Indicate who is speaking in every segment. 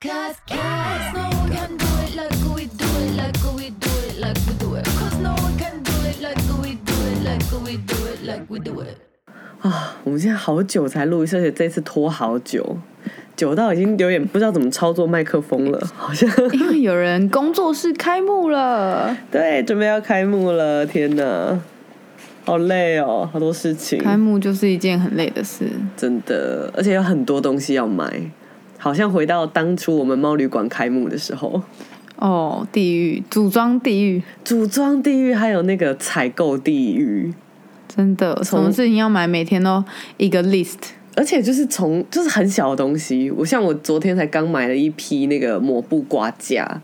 Speaker 1: Cause, cause no one can do it like we do it, like we do it, like we do it. Cause no one can do it like we do it, like we do it, like we do it.
Speaker 2: 啊，我们现在好久才录一次，而且这次拖好久，久到已经有点不知道怎么操作麦克风了，好像
Speaker 3: 因为有人工作室开幕了，
Speaker 2: 对，准备要开幕了，天哪，好累哦，好多事情，
Speaker 3: 开幕就是一件很累的事。
Speaker 2: 真的，而且有很多东西要买，好像回到当初我们猫旅馆开幕的时候，
Speaker 3: 哦，地狱组装地狱，
Speaker 2: 组装地狱还有那个采购地狱，
Speaker 3: 真的，什么事情要买，每天都一个 list。
Speaker 2: 而且就是从就是很小的东西，我像我昨天才刚买了一批那个抹布挂架，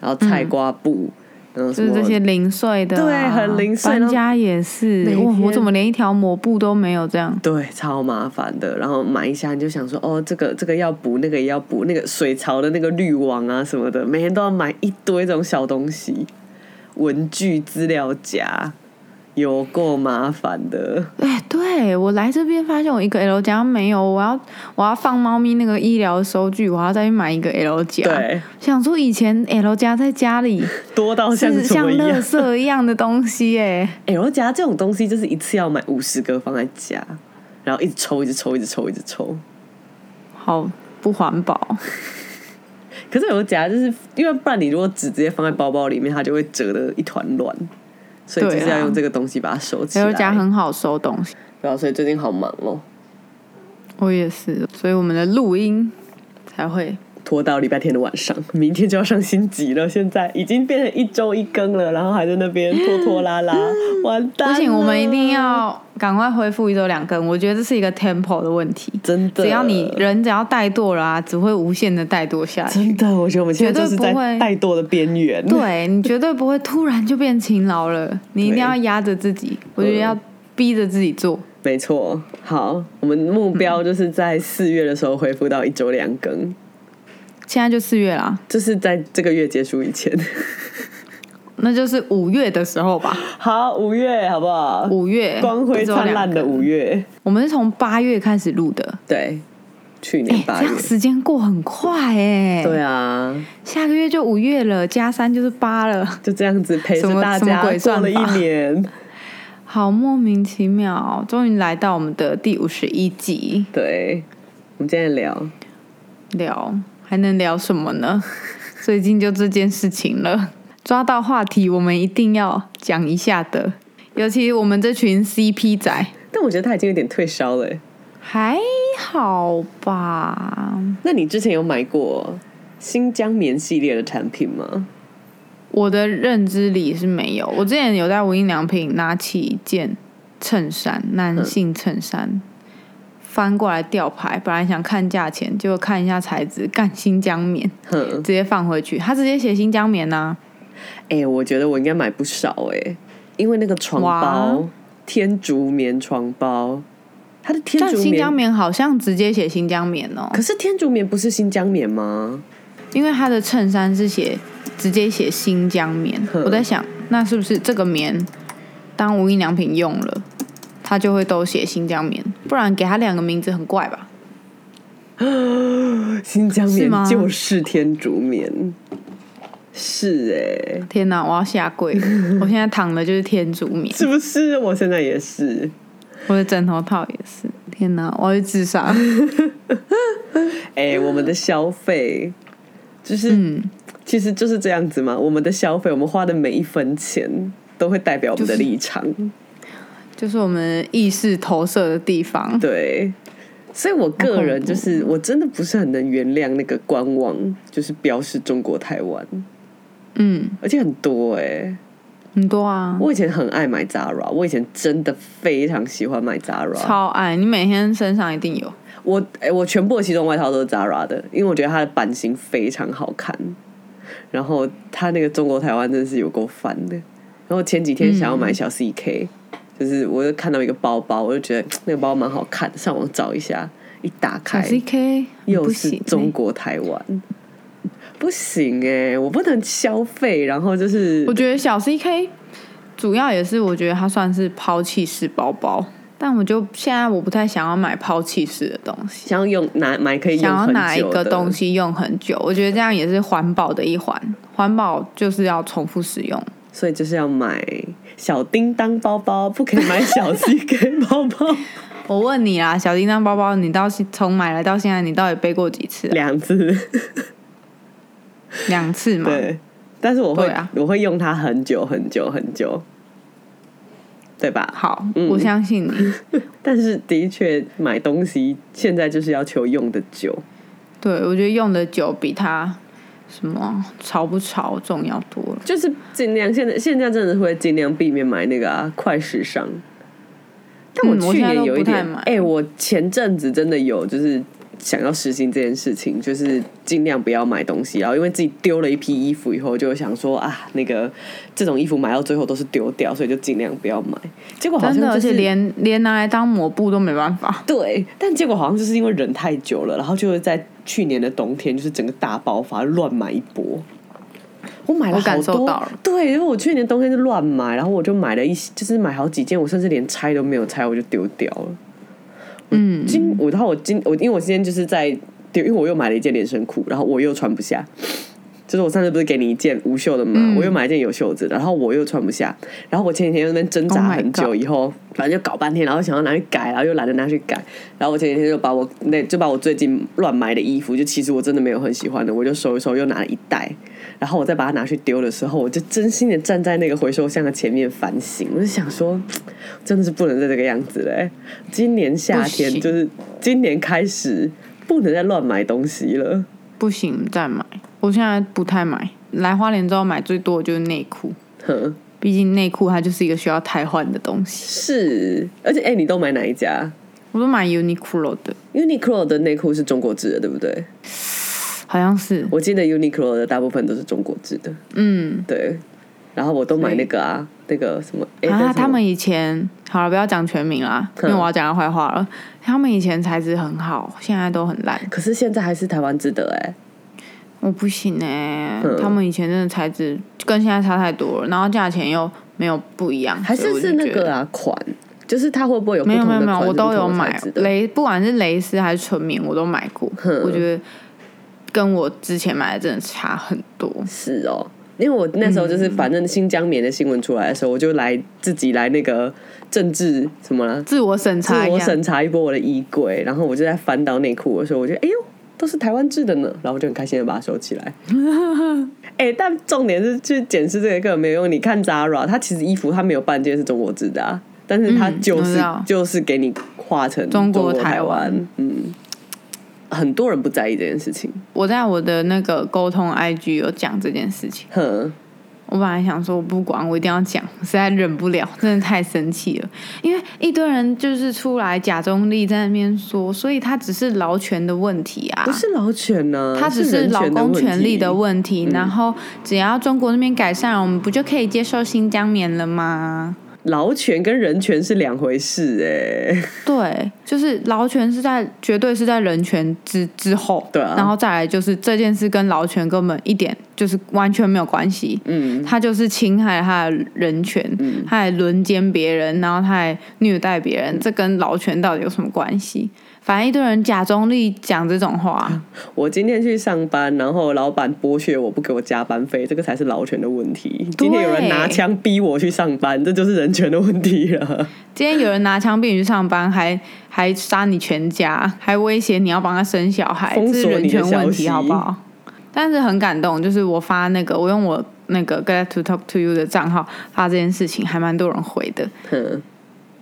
Speaker 2: 然后菜瓜布，
Speaker 3: 就是这些零碎的啊、
Speaker 2: 对很零碎
Speaker 3: 搬家也是
Speaker 2: 每，
Speaker 3: 哇，
Speaker 2: 天
Speaker 3: 我怎么连一条抹布都没有？这样
Speaker 2: 对，超麻烦的。然后买一下你就想说，哦，这个这个要补，那个也要补，那个水槽的那个滤网啊什么的，每天都要买一堆这种小东西，文具、资料夹，有够麻烦的。
Speaker 3: 哎，对我来这边发现我一个 L 夹没有，我要我要放猫咪那个医疗收据，我要再去买一个 L 夹。，
Speaker 2: 对，
Speaker 3: 想说以前 L 夹在家里
Speaker 2: 多到像
Speaker 3: 是像垃
Speaker 2: 什么一样。
Speaker 3: 圾一样的东西，哎
Speaker 2: ，L 夹这种东西，就是一次要买五十个放在家，然后一直抽，一直抽，一直抽，一直抽。
Speaker 3: 好不环保。
Speaker 2: 可是有夹就是因为不然你如果纸直接放在包包里面，它就会折的一团乱，所以就是要用这个东西把它收起来。
Speaker 3: 刘家很好收东西，
Speaker 2: 对啊，所以最近好忙哦，
Speaker 3: 我也是，所以我们的录音才会
Speaker 2: 拖到礼拜天的晚上，明天就要上新集了。现在已经变成一周一更了，然后还在那边拖拖拉拉，完蛋了！
Speaker 3: 不行，我们一定要赶快恢复一周两更。我觉得这是一个 tempo 的问题，
Speaker 2: 真的，
Speaker 3: 只要你人只要怠惰了啊，只会无限的怠惰下去。
Speaker 2: 真的，我觉得我们现在就是在怠惰的边缘。
Speaker 3: 对你绝对不会突然就变勤劳了，你一定要压着自己，我觉得要逼着自己做。
Speaker 2: 没错，好，我们目标就是在四月的时候恢复到一周两更，
Speaker 3: 现在就四月啦，
Speaker 2: 就是在这个月结束以前。
Speaker 3: 那就是五月的时候吧。
Speaker 2: 好，五月好不好？
Speaker 3: 五月
Speaker 2: 光辉灿烂的五月，
Speaker 3: 我们是从八月开始录的，
Speaker 2: 对，去年
Speaker 3: 哎、
Speaker 2: 八月。
Speaker 3: 这样时间过很快哎、
Speaker 2: 对啊，
Speaker 3: 下个月就五月了，加三就是八了，
Speaker 2: 就这样子陪着大家
Speaker 3: 算
Speaker 2: 了一年。
Speaker 3: 好莫名其妙。终于来到我们的第五十一集，
Speaker 2: 对，我们今天聊
Speaker 3: 聊还能聊什么呢？最近就这件事情了，抓到话题我们一定要讲一下的，尤其我们这群 CP 仔
Speaker 2: 但我觉得他已经有点退烧了欸。
Speaker 3: 还好吧。
Speaker 2: 那你之前有买过新疆棉系列的产品吗？
Speaker 3: 我的认知里是没有。我之前有在无印良品拿起一件衬衫，男性衬衫，翻过来吊牌，本来想看价钱，结果看一下材质，干新疆棉，直接放回去。他直接写新疆棉呐、
Speaker 2: 哎、我觉得我应该买不少哎、因为那个床包，天竺棉床包，它的天竺
Speaker 3: 但新疆
Speaker 2: 棉，
Speaker 3: 好像直接写新疆棉哦，
Speaker 2: 可是天竺棉不是新疆棉吗？
Speaker 3: 因为他的衬衫是写直接写新疆棉。我在想，那是不是这个棉当无印良品用了，他就会都写新疆棉？不然给他两个名字很怪吧？
Speaker 2: 新疆棉就是天竺棉，是哎、
Speaker 3: 天哪，我要下跪！我现在躺的就是天竺棉，
Speaker 2: 是不是？我现在也是。
Speaker 3: 我的枕头套也是。天哪，我要去自杀！
Speaker 2: 哎、我们的消费就是，
Speaker 3: 嗯，
Speaker 2: 其实就是这样子嘛。我们的消费，我们花的每一分钱，都会代表我们的立场。
Speaker 3: 就是我们意识投射的地方。
Speaker 2: 对，所以我个人就是，我真的不是很能原谅那个官网，就是标示中国台湾，
Speaker 3: 嗯，
Speaker 2: 而且很多哎、
Speaker 3: 很多啊，
Speaker 2: 我以前很爱买 Zara，我以前真的非常喜欢买 Zara。
Speaker 3: 超爱！你每天身上一定有。
Speaker 2: 我哎、我全部的西装外套都是 Zara 的，因为我觉得它的版型非常好看。然后它那个中国台湾真的是有够烦的。然后前几天想要买小 CK，、就是我就看到一个包包，我就觉得那个包蛮好看的，上网找一下，一打
Speaker 3: 小
Speaker 2: 开
Speaker 3: CK
Speaker 2: 又是中国台湾，不行哎、我不能消费，然后就是
Speaker 3: 我觉得小 CK 主要也是，我觉得它算是抛弃式包包。但我就现在我不太想要买抛弃式的东西，
Speaker 2: 想要用拿买可以用
Speaker 3: 想要拿一个东西用很久，我觉得这样也是环保的一环。环保就是要重复使用。
Speaker 2: 所以就是要买小叮当包包，不可以买小 CK 包包
Speaker 3: 我问你啦，小叮当包包，你到现从买来到现在，你到底背过几次、啊？
Speaker 2: 两次。
Speaker 3: 两次嘛。
Speaker 2: 对，但是我会、
Speaker 3: 啊
Speaker 2: 我会用它很久很久很久，对吧？
Speaker 3: 好，
Speaker 2: 嗯
Speaker 3: 我相信你。
Speaker 2: 但是的确买东西现在就是要求用的久，
Speaker 3: 对，我觉得用的久比它什么潮不潮重要多了。
Speaker 2: 就是尽量现在现在真的会尽量避免买那个啊快时尚。但我去年有一点，哎、我前阵子真的有就是想要实行这件事情，就是尽量不要买东西，然后因为自己丢了一批衣服以后，就想说啊，那个这种衣服买到最后都是丢掉，所以就尽量不要买。结果好像
Speaker 3: 而且连连拿来当抹布都没办法。
Speaker 2: 对，但结果好像就是因为忍太久了，然后就是在去年的冬天，就是整个大爆发，乱买一波。我买了好多，
Speaker 3: 受到了
Speaker 2: 对，因为我去年冬天就乱买，然后我就买了一些，就是买好几件，我甚至连拆都没有拆，我就丢掉了。
Speaker 3: 嗯，
Speaker 2: 今我然后我今我因为我今天就是在丢，因为我又买了一件连身裤，然后我又穿不下。就是我上次不是给你一件无袖的嘛，
Speaker 3: 嗯
Speaker 2: 我又买一件有袖子的，然后我又穿不下，然后我前几天在那边挣扎
Speaker 3: Oh
Speaker 2: 很久以后反正就搞半天，然后想要拿去改，然后又懒得拿去改，然后我前几天就把我那就把我最近乱买的衣服，就其实我真的没有很喜欢的，我就收一收，又拿了一袋，然后我再把它拿去丢的时候，我就真心的站在那个回收箱的前面反省，我就想说，真的是不能再这个样子了、欸。今年夏天就是今年开始不能再乱买东西了。
Speaker 3: 不行，再买。我现在不太买，来花莲之后买最多的就是内裤，
Speaker 2: 哼，
Speaker 3: 毕竟内裤它就是一个需要汰换的东西。
Speaker 2: 是，而且哎、你都买哪一家
Speaker 3: 我都买 Uniqlo 的
Speaker 2: ，？Uniqlo 的内裤是中国制的，对不对？
Speaker 3: 好像是，
Speaker 2: 我记得 Uniqlo 的大部分都是中国制的，
Speaker 3: 嗯，
Speaker 2: 对。然后我都买那个啊，那个什么，哎、
Speaker 3: 他们以前好了，不要讲全名啦，因为我要讲他坏话了。他们以前材质很好，现在都很烂，
Speaker 2: 可是现在还是台湾制的哎、
Speaker 3: 我不行哎、
Speaker 2: 嗯
Speaker 3: 他们以前真的材质跟现在差太多了，然后价钱又没有不一样，
Speaker 2: 还是
Speaker 3: 是
Speaker 2: 那个啊款，就是它会不会有
Speaker 3: 没有没有没有，我都有买蕾，不管是蕾丝还是纯棉，我都买过。
Speaker 2: 哼
Speaker 3: 我觉得跟我之前买的真的差很多。
Speaker 2: 是哦，因为我那时候
Speaker 3: 嗯
Speaker 2: 就是反正新疆棉的新闻出来的时候，我就来自己来那个政治什么了，
Speaker 3: 自我审查自我
Speaker 2: 审查一波我的衣柜，然后我就在翻到内裤的时候，我就哎呦，都是台湾制的呢，然后我就很开心的把它收起来。哎、但重点是去检视这个根本没有用。你看 Zara，它其实衣服它没有半件是中国制的啊，但是它
Speaker 3: 嗯
Speaker 2: 就是、就是给你画成
Speaker 3: 中国
Speaker 2: 台
Speaker 3: 台湾
Speaker 2: 嗯。很多人不在意这件事情，
Speaker 3: 我在我的那个沟通 IG 有讲这件事情。
Speaker 2: 哼，
Speaker 3: 我本来想说我不管，我一定要讲，实在忍不了，真的太生气了。因为一堆人就是出来假中立在那边说，所以他只是劳权的问题啊，
Speaker 2: 不是劳权呢、
Speaker 3: 他只
Speaker 2: 是人
Speaker 3: 劳工
Speaker 2: 权的问题
Speaker 3: 权利的问题，然后只要中国那边改善，我们不就可以接受新疆棉了吗？
Speaker 2: 劳权跟人权是两回事哎、
Speaker 3: 对，就是劳权是在绝对是在人权之之后，
Speaker 2: 对啊。
Speaker 3: 然后再来就是这件事跟劳权根本一点就是完全没有关系，
Speaker 2: 嗯，
Speaker 3: 他就是侵害他的人权，他还轮奸别人，然后他还虐待别人，这跟劳权到底有什么关系？反正一堆人假中立讲这种话，
Speaker 2: 我今天去上班，然后老板剥削我不给我加班费，这个才是劳权的问题。今天有人拿枪逼我去上班，这就是人权的问题了。
Speaker 3: 今天有人拿枪逼你去上班，还还杀你全家，还威胁你要帮他生小孩，这是人权问题，好不好？但是很感动，就是我发那个，我用我那个 Get to Talk to You 的账号发这件事情，还蛮多人回的。
Speaker 2: 哼，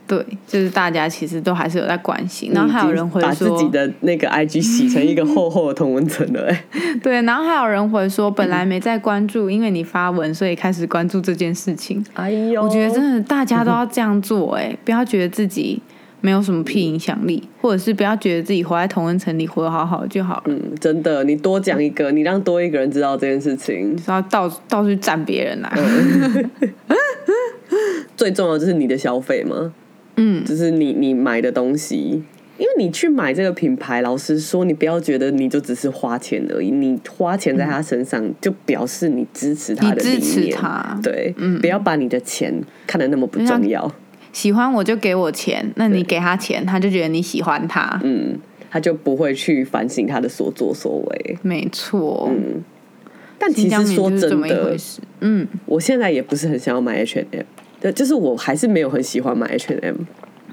Speaker 3: 对，就是大家其实都还是有在关心，然后还有人回
Speaker 2: 把自，己的那个 IG 洗成一个厚厚的同文层了、哎，
Speaker 3: 对，然后还有人回说，本来 没在关注，因为你发文，所以开始关注这件事情。
Speaker 2: 哎呦，
Speaker 3: 我觉得真的大家都要这样做、哎，不要觉得自己没有什么屁影响力，或者是不要觉得自己活在同温层里活得好好就好了，
Speaker 2: 嗯，真的，你多讲一个，你让多一个人知道这件事情，
Speaker 3: 然后到到处去赞别人啦、啊
Speaker 2: 最重要就是你的消费嘛，
Speaker 3: 嗯，
Speaker 2: 就是你你买的东西。因为你去买这个品牌，老实说，你不要觉得你就只是花钱而已，你花钱在他身上，就表示你支持他的
Speaker 3: 支持
Speaker 2: 念。
Speaker 3: 他
Speaker 2: 对，嗯不要把你的钱看得那么不重要。
Speaker 3: 喜欢我就给我钱，那你给他钱，他就觉得你喜欢他。
Speaker 2: 嗯，他就不会去反省他的所作所为。
Speaker 3: 没错，嗯
Speaker 2: 但其实说真的，
Speaker 3: 事。嗯，
Speaker 2: 我现在也不是很想要买 H&M，对，就是我还是没有很喜欢买 H&M，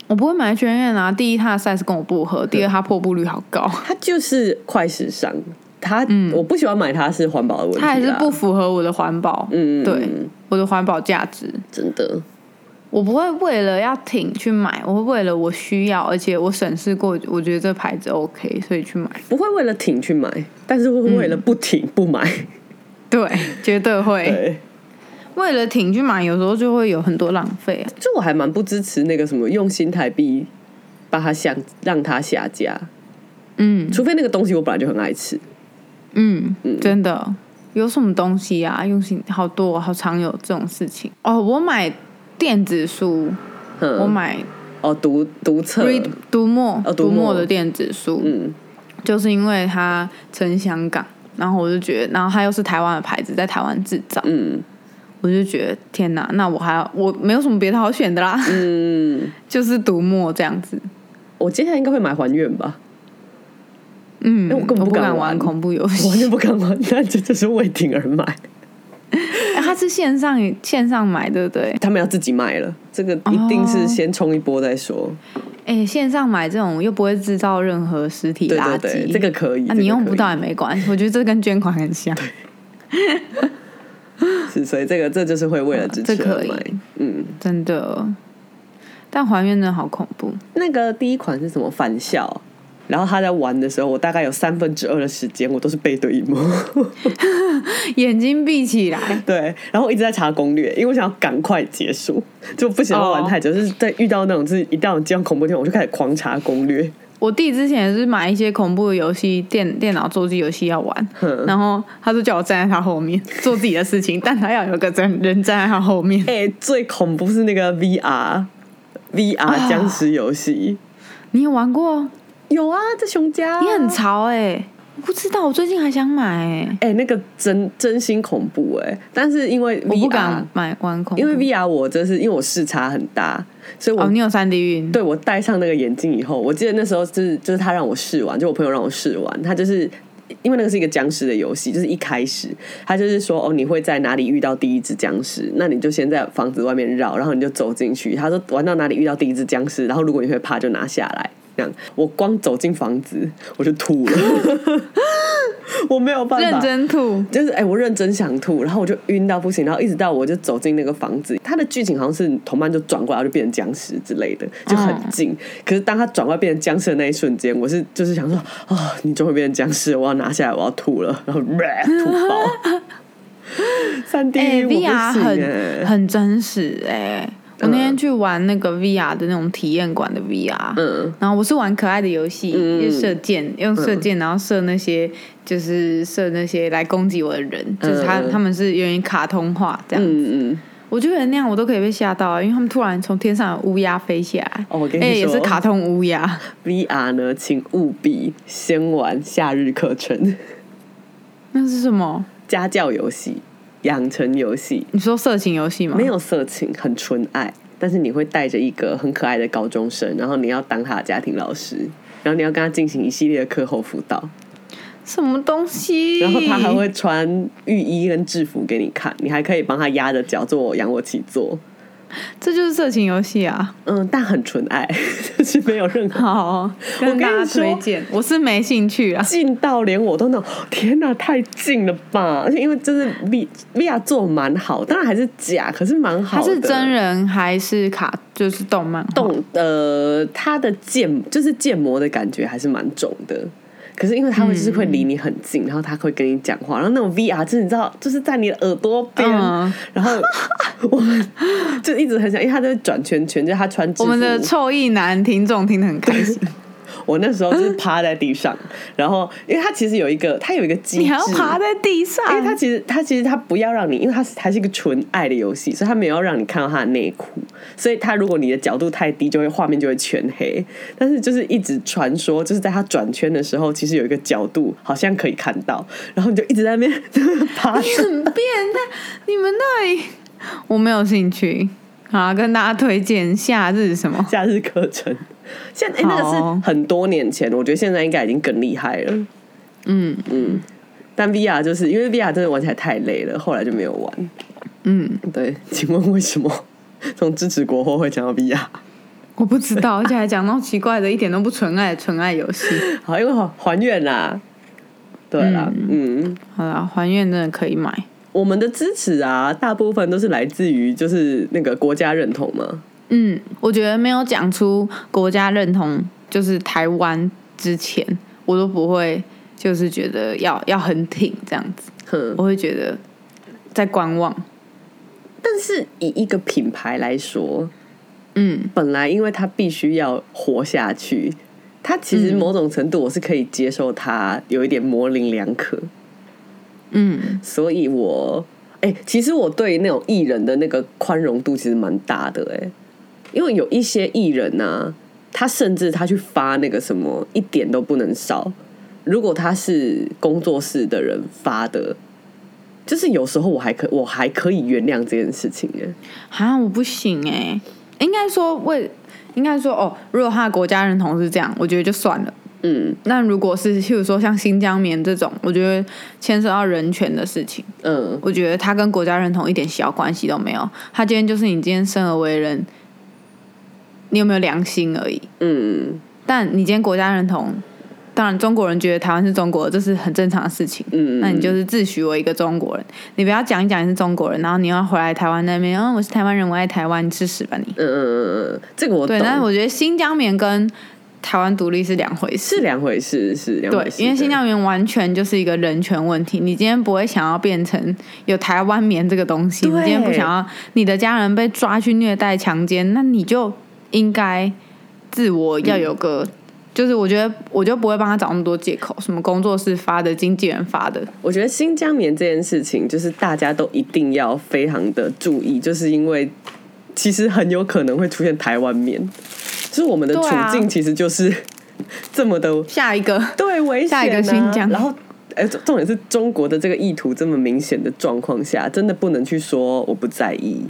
Speaker 3: 我不会买 H&M 啊。第一，它的 size 跟我不合；第二，它破布率好高，
Speaker 2: 它就是快时尚。它、我不喜欢买它是环保的问题
Speaker 3: 它还是不符合我的环保，
Speaker 2: 嗯，
Speaker 3: 对我的环保价值。
Speaker 2: 真的，
Speaker 3: 我不会为了要挺去买，我会为了我需要，而且我审视过，我觉得这牌子 OK，所以去买。
Speaker 2: 不会为了挺去买，但是会为了不挺不买。
Speaker 3: 对，绝对会。
Speaker 2: 对，
Speaker 3: 为了挺去买，有时候就会有很多浪费啊。
Speaker 2: 就我还蛮不支持那个什么用新台币把它下让它下架，
Speaker 3: 嗯。
Speaker 2: 除非那个东西我本来就很爱吃。
Speaker 3: 嗯，嗯。真的。有什么东西啊？用心好多，好常有这种事情。哦。我买电子书，
Speaker 2: 嗯，
Speaker 3: 我买
Speaker 2: 哦读读册。
Speaker 3: 读墨
Speaker 2: 哦读墨
Speaker 3: 的电子书，
Speaker 2: 嗯。
Speaker 3: 就是因为它成香港，然后我就觉得，然后它又是台湾的牌子，在台湾制造，
Speaker 2: 嗯
Speaker 3: 我就觉得天哪，那我还要我没有什么别的好选的啦，
Speaker 2: 嗯，
Speaker 3: 就是读墨这样子。
Speaker 2: 我接下来应该会买还愿吧，
Speaker 3: 嗯，
Speaker 2: 因为我根本不敢玩
Speaker 3: 不敢玩恐怖游
Speaker 2: 我完。全不敢玩，但这就是为挺而买。
Speaker 3: 哎它是线上线上买，对不对？
Speaker 2: 他们要自己卖了，这个一定是先冲一波再说。
Speaker 3: 哎，线上买这种又不会制造任何实体
Speaker 2: 对
Speaker 3: 垃圾，
Speaker 2: 对对，这个可以。
Speaker 3: 啊，你用不到也没关系。我觉得这跟捐款很像。
Speaker 2: 是，所以这个这就是会为了支持买。嗯，
Speaker 3: 真的。但还原真的好恐怖，
Speaker 2: 那个第一款是什么返校？然后他在玩的时候，我大概有三分之二的时间我都是背对荧幕，
Speaker 3: 眼睛闭起来。
Speaker 2: 对，然后我一直在查攻略，因为我想要赶快结束，就不想要玩太久。就是在遇到那种就是一到这样恐怖的我就开始狂查攻略。
Speaker 3: 我弟之前也是买一些恐怖的游戏，电电脑桌机游戏要玩，然后他就叫我站在他后面做自己的事情，但他要有个人人站在他后面。
Speaker 2: 哎、最恐怖是那个 VR VR 僵尸游戏，
Speaker 3: 你有玩过？
Speaker 2: 有啊，这熊家，
Speaker 3: 你很潮哎、我不知道，我最近还想买哎、
Speaker 2: 哎、那个真真心恐怖哎、但是因为 VR,
Speaker 3: 我不敢买玩恐怖，
Speaker 2: 因为 VR 我这是因为我视差很大，所以我、
Speaker 3: 哦，你有三 D 晕，
Speaker 2: 对我戴上那个眼镜以后，我记得那时候就是就是他让我试玩，就我朋友让我试玩，他就是。因为那个是一个僵尸的游戏，就是一开始他就是说哦，你会在哪里遇到第一只僵尸？那你就先在房子外面绕，然后你就走进去。他说玩到哪里遇到第一只僵尸，然后如果你会怕就拿下来。这样，我光走进房子我就吐了，我没有办法，
Speaker 3: 认真吐。
Speaker 2: 就是哎、我认真想吐，然后我就晕到不行，然后一直到我就走进那个房子，它的剧情好像是同伴就转过来就变成僵尸之类的，就很近。可是当他转过来变成僵尸的那一瞬间，我是就是想说啊、你终于变成僵尸，我要拿下来，我要吐了，然后 吐包。三 D
Speaker 3: 哎、
Speaker 2: 我
Speaker 3: v
Speaker 2: 不
Speaker 3: r 很
Speaker 2: 哎、
Speaker 3: 很真实哎、我那天去玩那个 VR 的那种体验馆的 VR，
Speaker 2: 嗯。
Speaker 3: 然后我是玩可爱的游戏，
Speaker 2: 嗯。
Speaker 3: 就是射箭，用射箭，然后射那些就是射那些来攻击我的人，就是他
Speaker 2: 嗯
Speaker 3: 他们是有点卡通化这样。
Speaker 2: 嗯嗯，
Speaker 3: 我觉得那样我都可以被吓到啊，因为他们突然从天上有乌鸦飞下来，
Speaker 2: 哦我跟你
Speaker 3: 哎、也是卡通乌鸦
Speaker 2: ，VR 呢，请务必先玩夏日课程，
Speaker 3: 那是什么？
Speaker 2: 家教游戏、养成游戏，
Speaker 3: 你说色情游戏吗？
Speaker 2: 没有色情，很纯爱，但是你会带着一个很可爱的高中生，然后你要当他的家庭老师，然后你要跟他进行一系列的课后辅导，
Speaker 3: 什么东西？
Speaker 2: 然后他还会穿浴衣跟制服给你看，你还可以帮他压着脚做仰卧起坐，
Speaker 3: 这就是色情游戏啊！
Speaker 2: 嗯，但很纯爱，就是没有任何
Speaker 3: 好，跟
Speaker 2: 跟你
Speaker 3: 大家
Speaker 2: 说
Speaker 3: 推荐，我是没兴趣啊。
Speaker 2: 近到连我都那种天哪，太近了吧！而且因为真是 V VR 做蛮好，当然还是假，可是蛮好的。
Speaker 3: 它是真人还是卡？就是动漫
Speaker 2: 动呃，它的建就是建模的感觉还是蛮重的。可是因为他会就是会离你很近，然后他会跟你讲话，然后那种 VR 就是你知道，就是在你的耳朵边，
Speaker 3: 嗯。
Speaker 2: 然后我们就一直很想，因为他在转圈圈，就是他穿
Speaker 3: 我们的臭意男听众听得很开心，
Speaker 2: 我那时候就是趴在地上，然后因为它其实有一个，它有一个机制，
Speaker 3: 你还要趴在地上，
Speaker 2: 因为它其实它其实它不要让你，因为它是它是一个纯爱的游戏，所以它没有让你看到他的内裤，所以它如果你的角度太低，就会画面就会全黑。但是就是一直传说，就是在它转圈的时候，其实有一个角度好像可以看到，然后你就一直在那边 趴着。
Speaker 3: 很变态。你们那里？我没有兴趣。好，跟大家推荐夏日什么？
Speaker 2: 夏日课程。现在、哎那个是很多年前，我觉得现在应该已经更厉害了。
Speaker 3: 嗯
Speaker 2: 嗯，但 VR 就是因为 VR 真的玩起来太累了，后来就没有玩。
Speaker 3: 嗯，
Speaker 2: 对，请问为什么从支持国货会讲到 VR？
Speaker 3: 我不知道，而且还讲到奇怪的，一点都不纯爱的纯爱游戏。
Speaker 2: 好，因为还还愿啦。对啦，嗯
Speaker 3: 好啦，还愿真的可以买。
Speaker 2: 我们的支持啊，大部分都是来自于就是那个国家认同嘛。
Speaker 3: 嗯，我觉得没有讲出国家认同就是台湾之前，我都不会就是觉得要要很挺这样子，
Speaker 2: 哼，
Speaker 3: 我会觉得在观望。
Speaker 2: 但是以一个品牌来说，
Speaker 3: 嗯。
Speaker 2: 本来因为它必须要活下去，它其实某种程度我是可以接受它有一点模棱两可，
Speaker 3: 嗯
Speaker 2: 所以我哎、其实我对那种艺人的那个宽容度其实蛮大的哎、因为有一些艺人呐、他甚至他去发那个什么一点都不能少，如果他是工作室的人发的。就是有时候我还可我还可以原谅这件事情哎，
Speaker 3: 好像我不行哎、应该说为应该说哦，如果他的国家认同是这样，我觉得就算了。
Speaker 2: 嗯
Speaker 3: 那如果是譬如说像新疆棉这种，我觉得牵涉到人权的事情，
Speaker 2: 嗯
Speaker 3: 我觉得它跟国家认同一点小关系都没有。他今天就是你今天生而为人，你有没有良心而已。
Speaker 2: 嗯
Speaker 3: 但你今天国家认同，当然中国人觉得台湾是中国，这是很正常的事情。
Speaker 2: 嗯，
Speaker 3: 那你就是自诩为一个中国人，你不要讲一讲你是中国人，然后你要回来台湾那边，嗯，我是台湾人，我爱台湾，你吃屎吧你！
Speaker 2: 嗯嗯嗯嗯，这个我
Speaker 3: 对，，但是我觉得新疆棉跟台湾独立是两回事。
Speaker 2: 是两回事，是两回
Speaker 3: 对，
Speaker 2: 事。
Speaker 3: 因为新疆棉完全就是一个人权问题，你今天不会想要变成有台湾棉这个东西，你今天不想要你的家人被抓去虐待、强奸，那你就应该自我要有个，就是我觉得我就不会帮他找那么多借口，什么工作室发的、经纪人发的，
Speaker 2: 我觉得新疆棉这件事情，就是大家都一定要非常的注意，就是因为其实很有可能会出现台湾棉，就是我们的处境其实就是 这么的
Speaker 3: 下一个
Speaker 2: 对危险、啊。
Speaker 3: 下一个新疆
Speaker 2: 然后。哎，重重点是中国的这个意图这么明显的状况下，真的不能去说我不在意，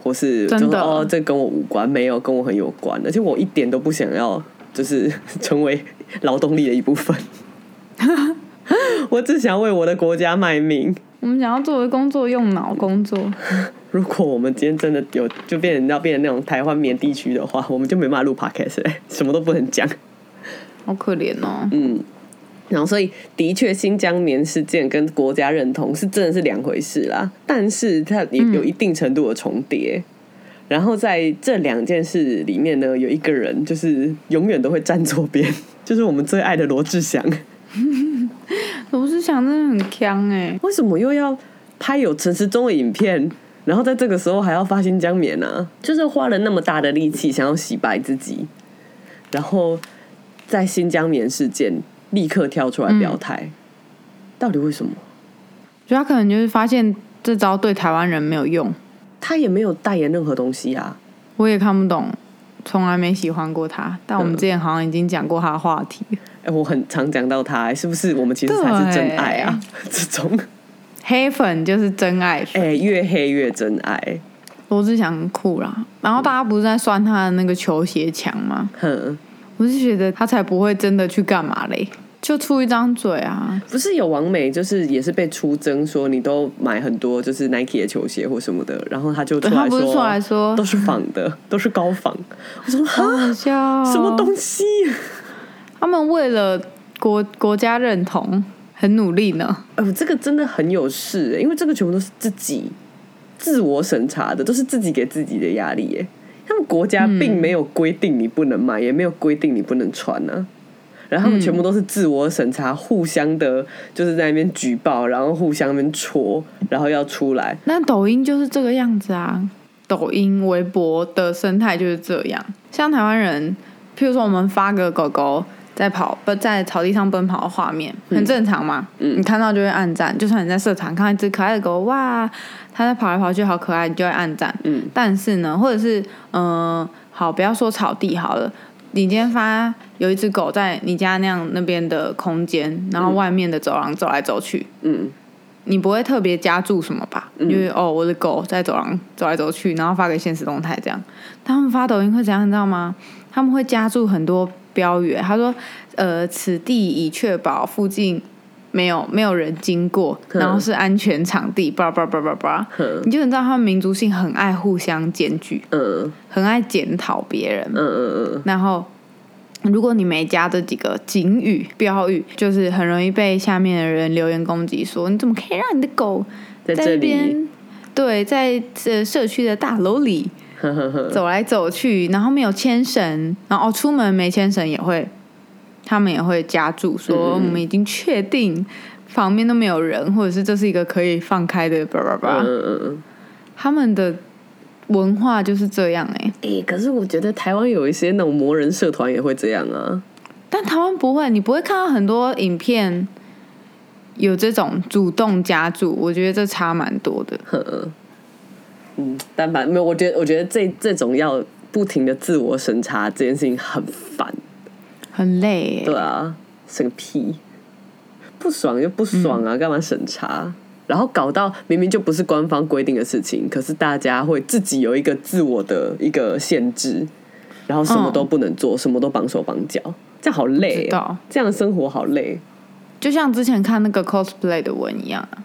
Speaker 2: 或是就
Speaker 3: 真的
Speaker 2: 说哦，这跟我无关，没有跟我很有关，而且我一点都不想要，就是 成为劳动力的一部分。我只想为我的国家卖命。
Speaker 3: 我们想要作为工作用脑工作，
Speaker 2: 如果我们今天真的有就变成要变成那种台湾棉地区的话，我们就没办法录 podcast 了，什么都不能讲。
Speaker 3: 好可怜哦。
Speaker 2: 嗯，然后所以的确新疆棉事件跟国家认同是真的是两回事啦，但是它也有一定程度的重叠。然后在这两件事里面呢，有一个人就是永远都会站错边，就是我们最爱的罗志祥。
Speaker 3: 罗志祥真的很强哎、
Speaker 2: 为什么又要拍有陈时中的影片？然后在这个时候还要发新疆棉呢、就是花了那么大的力气想要洗白自己，然后在新疆棉事件立刻跳出来表态，到底为什么？
Speaker 3: 就他可能就是发现这招对台湾人没有用，
Speaker 2: 他也没有代言任何东西啊。
Speaker 3: 我也看不懂，从来没喜欢过他。但我们之前好像已经讲过他的话题了，
Speaker 2: 哎、我很常讲到他、是不是我们其实才是真爱啊？这种
Speaker 3: 黑粉就是真爱粉。
Speaker 2: 哎、越黑越真爱。
Speaker 3: 罗志祥很酷啦，然后大家不是在酸他的那个球鞋墙吗？
Speaker 2: 哼，
Speaker 3: 我是觉得他才不会真的去干嘛嘞，就出一张嘴啊。
Speaker 2: 不是有王美，就是也是被出征说你都买很多就是 Nike 的球鞋或什么的，然后他就出来说都是仿的，都是高仿。我说
Speaker 3: 好
Speaker 2: 哈，
Speaker 3: 好笑哦，
Speaker 2: 什么东西？
Speaker 3: 他们为了国国家认同很努力呢。
Speaker 2: 哎、我这个真的很有事、因为这个全部都是自己自我审查的，都是自己给自己的压力耶。他们国家并没有规定你不能买，也没有规定你不能穿呢、然后他们全部都是自我审查，互相的，就是在那边举报，然后互相那边戳，然后要出来。
Speaker 3: 那抖音就是这个样子啊，抖音、微博的生态就是这样。像台湾人，譬如说我们发个狗狗在跑不在草地上奔跑的画面，很正常嘛。
Speaker 2: 嗯
Speaker 3: 你看到就会按赞，就算你在社团看到一只可爱的狗，哇，它在跑来跑去好可爱，你就会按赞。
Speaker 2: 嗯
Speaker 3: 但是呢，或者是嗯、呃好，不要说草地好了。你今天发有一只狗在你家那样那边的空间，然后外面的走廊走来走去，
Speaker 2: 嗯，
Speaker 3: 你不会特别加注什么吧？因为哦我的狗在走廊走来走去，然后发给现实动态这样。他们发抖音会怎样，你知道吗？他们会加注很多标语，他说呃此地已确保附近没有没有人经过，然后是安全场地，叭叭叭叭叭，
Speaker 2: 嗯
Speaker 3: 你就能知道他们民族性很爱互相检举，
Speaker 2: 嗯
Speaker 3: 很爱检讨别人。
Speaker 2: 嗯嗯嗯，
Speaker 3: 然后，如果你没加这几个警语、标语，就是很容易被下面的人留言攻击，说你怎么可以让你的狗在
Speaker 2: 在这
Speaker 3: 边？对，在这社区的大楼里走来走去，然后没有牵绳，然后哦出门没牵绳也会，他们也会加注说
Speaker 2: 嗯
Speaker 3: 我们已经确定旁边都没有人，或者是这是一个可以放开的叭叭叭。
Speaker 2: 嗯嗯嗯。
Speaker 3: 他们的文化就是这样哎、
Speaker 2: 哎、可是我觉得台湾有一些那种魔人社团也会这样啊。
Speaker 3: 但台湾不会，你不会看到很多影片有这种主动加注，我觉得这差蛮多的。
Speaker 2: 呵，嗯，但反没有，我觉得我觉得这这种要不停的自我审查这件事情很烦。
Speaker 3: 很累。耶
Speaker 2: 对啊，审个屁，不爽就不爽啊，干嘛审查？然后搞到明明就不是官方规定的事情，可是大家会自己有一个自我的一个限制，然后什么都不能做，什么都绑手绑脚，这样好累哦
Speaker 3: 知道，
Speaker 2: 这样的生活好累，
Speaker 3: 就像之前看那个 cosplay 的文一样啊，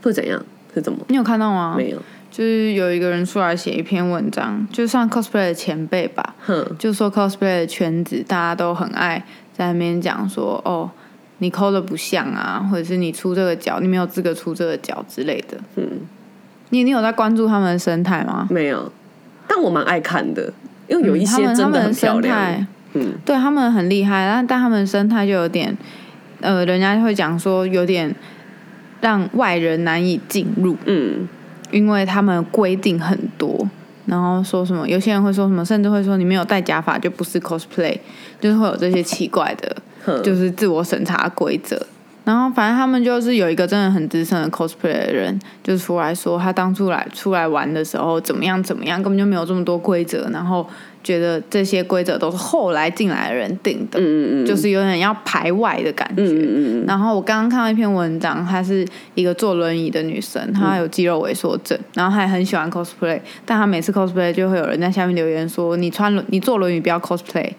Speaker 2: 会怎样？是怎么？
Speaker 3: 你有看到吗？
Speaker 2: 没有，
Speaker 3: 就是有一个人出来写一篇文章，就算 cosplay 的前辈吧，
Speaker 2: 哼，
Speaker 3: 就说 cosplay 的圈子大家都很爱在那边讲说，哦，你抠的不像啊，或者是你出这个角，你没有资格出这个角之类的。
Speaker 2: 嗯，
Speaker 3: 你你有在关注他们的生态吗？
Speaker 2: 没有，但我蛮爱看的，因为有一些真的很漂亮
Speaker 3: 态。，
Speaker 2: 嗯
Speaker 3: 对他们很厉害，但但他们生态就有点，呃，人家会讲说有点让外人难以进入，
Speaker 2: 嗯
Speaker 3: 因为他们规定很多，然后说什么，有些人会说什么，甚至会说你没有戴假发就不是 cosplay，就是会有这些奇怪的，就是自我审查规则。然后反正他们就是有一个真的很资深的 cosplay 的人，就出来说他当初来出来玩的时候怎么样怎么样，根本就没有这么多规则，然后觉得这些规则都是后来进来的人定的，
Speaker 2: 嗯嗯嗯，
Speaker 3: 就是有点要排外的感觉。
Speaker 2: 嗯嗯嗯
Speaker 3: 然后我刚刚看到一篇文章，她是一个坐轮椅的女生，她有肌肉萎缩症，然后她也很喜欢 cosplay，但她每次 cosplay 就会有人在下面留言说：“你穿轮你坐轮椅不要 cosplay，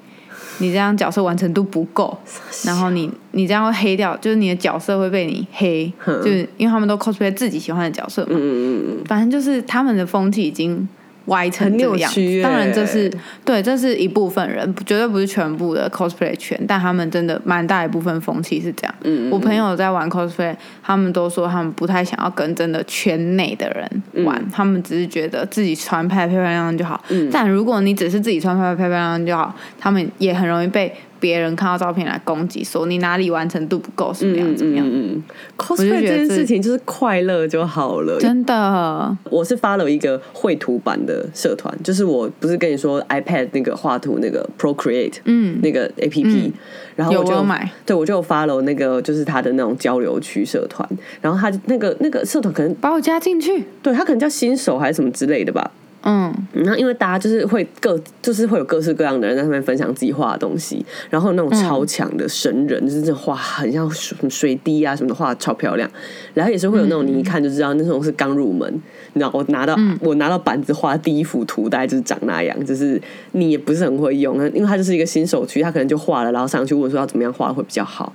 Speaker 3: 你这样角色完成度不够，然后你你这样会黑掉，就是你的角色会被你黑，就是因为他们都 cosplay 自己喜欢的角色嘛，
Speaker 2: 嗯嗯嗯。
Speaker 3: 反正就是他们的风气已经歪成这个样当然，这是对，这是一部分人，绝对不是全部的 cosplay 圈，但他们真的蛮大一部分风气是这样。
Speaker 2: 嗯嗯
Speaker 3: 我朋友在玩 cosplay，他们都说他们不太想要跟真的圈内的人玩，他们只是觉得自己穿漂漂亮亮就好。
Speaker 2: 嗯
Speaker 3: 但如果你只是自己穿漂漂亮亮就好，他们也很容易被别人看到照片来攻击，说你哪里完成度不够，怎么样
Speaker 2: 嗯
Speaker 3: 怎么样。
Speaker 2: 嗯，cosplay 这件事情就是快乐就好了。
Speaker 3: 真的，
Speaker 2: 我是 follow 一个绘图版的社团，就是我不是跟你说 iPad 那个画图那个 Procreate，
Speaker 3: 嗯，
Speaker 2: 那个 A P P，、然后我就
Speaker 3: 买，
Speaker 2: 对我就有 follow 那个就是他的那种交流区社团，然后他那个那个社团可能
Speaker 3: 把我加进去。
Speaker 2: 对他可能叫新手还是什么之类的吧，
Speaker 3: 嗯，
Speaker 2: 然后因为大家就是会各就是会有各式各样的人在上面分享自己画的东西，然后那种超强的神人，就是这画很像水水滴啊什么的，画得超漂亮。然后也是会有那种你一看就知道那种是刚入门，你知道我拿到、我拿到板子画第一幅图，大概就是长那样，就是你也不是很会用，因为他就是一个新手区，他可能就画了，然后上去问说要怎么样画会比较好。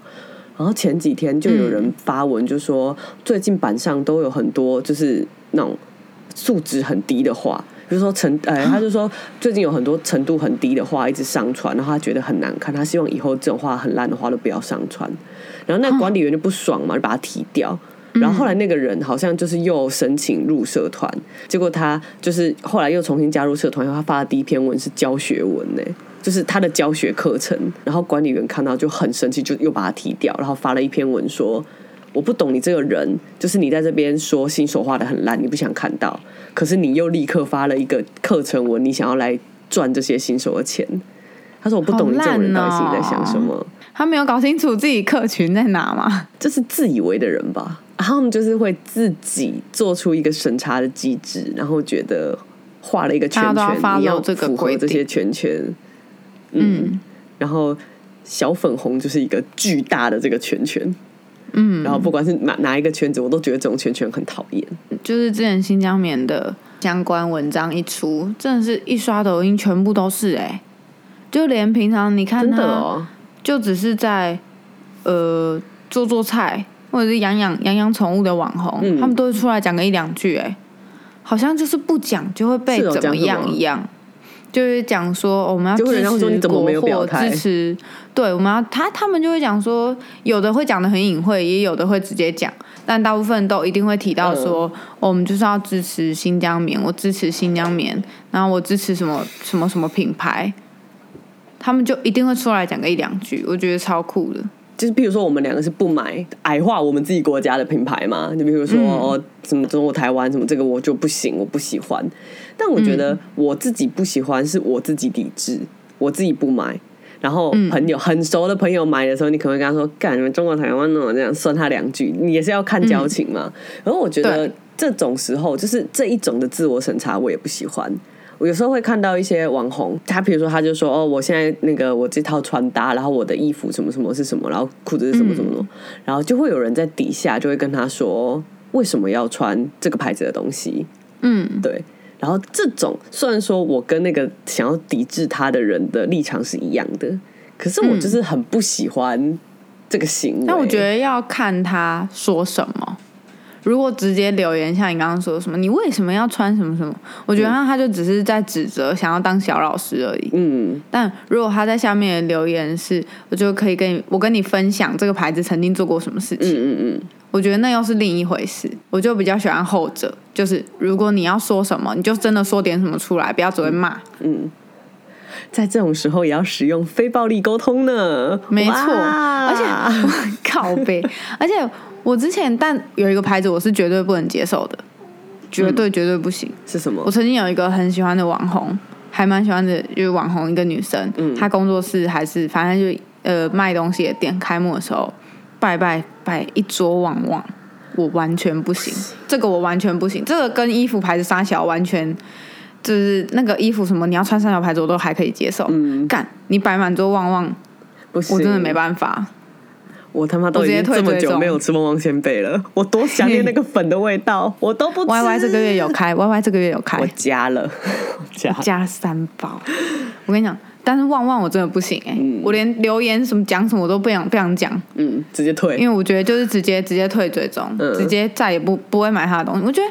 Speaker 2: 然后前几天就有人发文就说，最近板上都有很多就是那种素质很低的画，比如说程，呃，他就说最近有很多程度很低的画一直上传，然后他觉得很难看，他希望以后这种画很烂的画都不要上传。然后那管理员就不爽嘛，就把他踢掉。然后后来那个人好像就是又申请入社团，结果他就是后来又重新加入社团，他发的第一篇文是教学文呢、就是他的教学课程。然后管理员看到就很生气，就又把他踢掉，然后发了一篇文说。我不懂你这个人，就是你在这边说新手画的很烂，你不想看到，可是你又立刻发了一个课程文，你想要来赚这些新手的钱。他说我不懂你这种人到底心里在想什么，
Speaker 3: 他没有搞清楚自己客群在哪嘛？
Speaker 2: 这是自以为的人吧。然后他们就是会自己做出一个审查的机制，然后觉得画了一个圈圈，你要
Speaker 3: 这个
Speaker 2: 符合这些圈圈。嗯，然后小粉红就是一个巨大的这个圈圈。嗯，然后不管是哪哪一个圈子，我都觉得这种圈圈很讨厌。
Speaker 3: 就是之前新疆棉的相关文章一出，真的是一刷抖音全部都是哎、就连平常你看
Speaker 2: 真的
Speaker 3: 他
Speaker 2: 哦，
Speaker 3: 就只是在呃做做菜或者是养养养养宠物的网红，
Speaker 2: 嗯。
Speaker 3: 他们都会出来讲个一两句，哎，好像就是不讲就会被怎么？样一样。就是讲说、哦我们要支持国货，
Speaker 2: 表
Speaker 3: 支持对我们要他他们就会讲说，有的会讲的很隐晦，也有的会直接讲，但大部分都一定会提到说，
Speaker 2: 嗯
Speaker 3: 哦我们就是要支持新疆棉，我支持新疆棉，然后我支持什么什么什么品牌，他们就一定会出来讲个一两句，我觉得超酷的。
Speaker 2: 就是比如说我们两个是不买矮化我们自己国家的品牌嘛，就比如说、
Speaker 3: 嗯
Speaker 2: 哦什么中国台湾什么这个我就不行，我不喜欢。但我觉
Speaker 3: 嗯
Speaker 2: 得我自己不喜欢是我自己抵制，我自己不买。然后
Speaker 3: 嗯
Speaker 2: 朋友、很熟的朋友买的时候，你可能会跟他说：“干，你们中国台湾哦，这样酸他两句，你也是要看交情嘛。然后我觉得这种时候，就是这一种的自我审查，我也不喜欢。我有时候会看到一些网红，他比如说他就说哦，我现在那个我这套穿搭，然后我的衣服什么什么是什么，然后裤子是什么什么什么，然后就会有人在底下就会跟他说为什么要穿这个牌子的东西，
Speaker 3: 嗯，
Speaker 2: 对。然后这种虽然说我跟那个想要抵制他的人的立场是一样的，可是我就是很不喜欢这个行为。
Speaker 3: 但我觉得要看他说什么。如果直接留言，像你刚刚说什么，你为什么要穿什么什么？我觉得他他就只是在指责，想要当小老师而已。
Speaker 2: 嗯，
Speaker 3: 但如果他在下面的留言是，我就可以跟你，我跟你分享这个牌子曾经做过什么事情。
Speaker 2: 嗯嗯嗯，
Speaker 3: 我觉得那又是另一回事。我就比较喜欢后者，就是如果你要说什么，你就真的说点什么出来，不要只会骂。
Speaker 2: 嗯在这种时候也要使用非暴力沟通呢。
Speaker 3: 没错，而且 靠背，而且我之前但有一个牌子我是绝对不能接受的，绝对绝对不行。
Speaker 2: 是什么
Speaker 3: 我？曾经有一个很喜欢的网红，还蛮喜欢的，就是网红一个女生，
Speaker 2: 嗯
Speaker 3: 她工作室还是反正就呃卖东西的店，开幕的时候拜拜摆一桌旺旺，我完全不行，这个我完全不行，这个跟衣服牌子杀小完全。就是那个衣服什么，你要穿三角牌子我都还可以接受。
Speaker 2: 嗯
Speaker 3: 干，你摆满桌旺旺，
Speaker 2: 不行，
Speaker 3: 我真的没办法。
Speaker 2: 我他妈都已经这么久没有吃旺旺仙贝了，我多想念那个粉的味道，我都不吃。
Speaker 3: Y Y 这个月有开，Y Y 这个月有开
Speaker 2: 我，加了，我加了
Speaker 3: 加了三包。我跟你讲，但是旺旺我真的不行哎、我连留言什么讲什么我都不想不想讲，
Speaker 2: 嗯，直接退。
Speaker 3: 因为我觉得就是直接直接退追踪，
Speaker 2: 嗯
Speaker 3: 直接再也不不会买他的东西。我觉得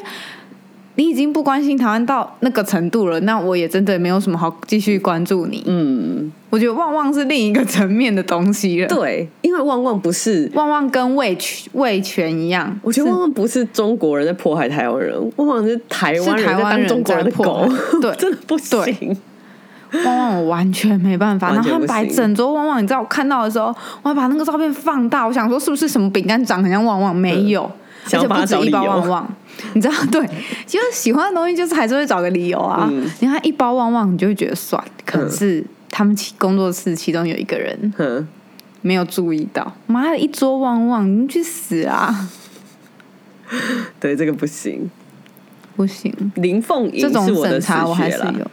Speaker 3: 你已经不关心台湾到那个程度了，那我也真的没有什么好继续关注你。
Speaker 2: 嗯，
Speaker 3: 我觉得旺旺是另一个层面的东西了。
Speaker 2: 对，因为旺旺不是，
Speaker 3: 旺旺跟味全味全一样，
Speaker 2: 我觉得旺旺不是中国人在迫害台湾人，旺旺是台湾人在
Speaker 3: 是台湾人
Speaker 2: 当中国人的狗，
Speaker 3: 对
Speaker 2: 真的不行。
Speaker 3: 旺旺我完全没办法，然后他摆整桌旺旺，你知道我看到的时候，我还把那个照片放大，我想说是不是什么饼干长很像旺旺？没有，而且不止一包旺旺，你知道对，就是喜欢的东西就是还是会找个理由啊。
Speaker 2: 嗯
Speaker 3: 你看一包旺旺，你就会觉得算，可是他们其工作室其中有一个人
Speaker 2: 哼，
Speaker 3: 没有注意到，妈的一桌旺旺，你去死啊！
Speaker 2: 对，这个不行。
Speaker 3: 不行，
Speaker 2: 林凤营
Speaker 3: 这种审查我还，是有。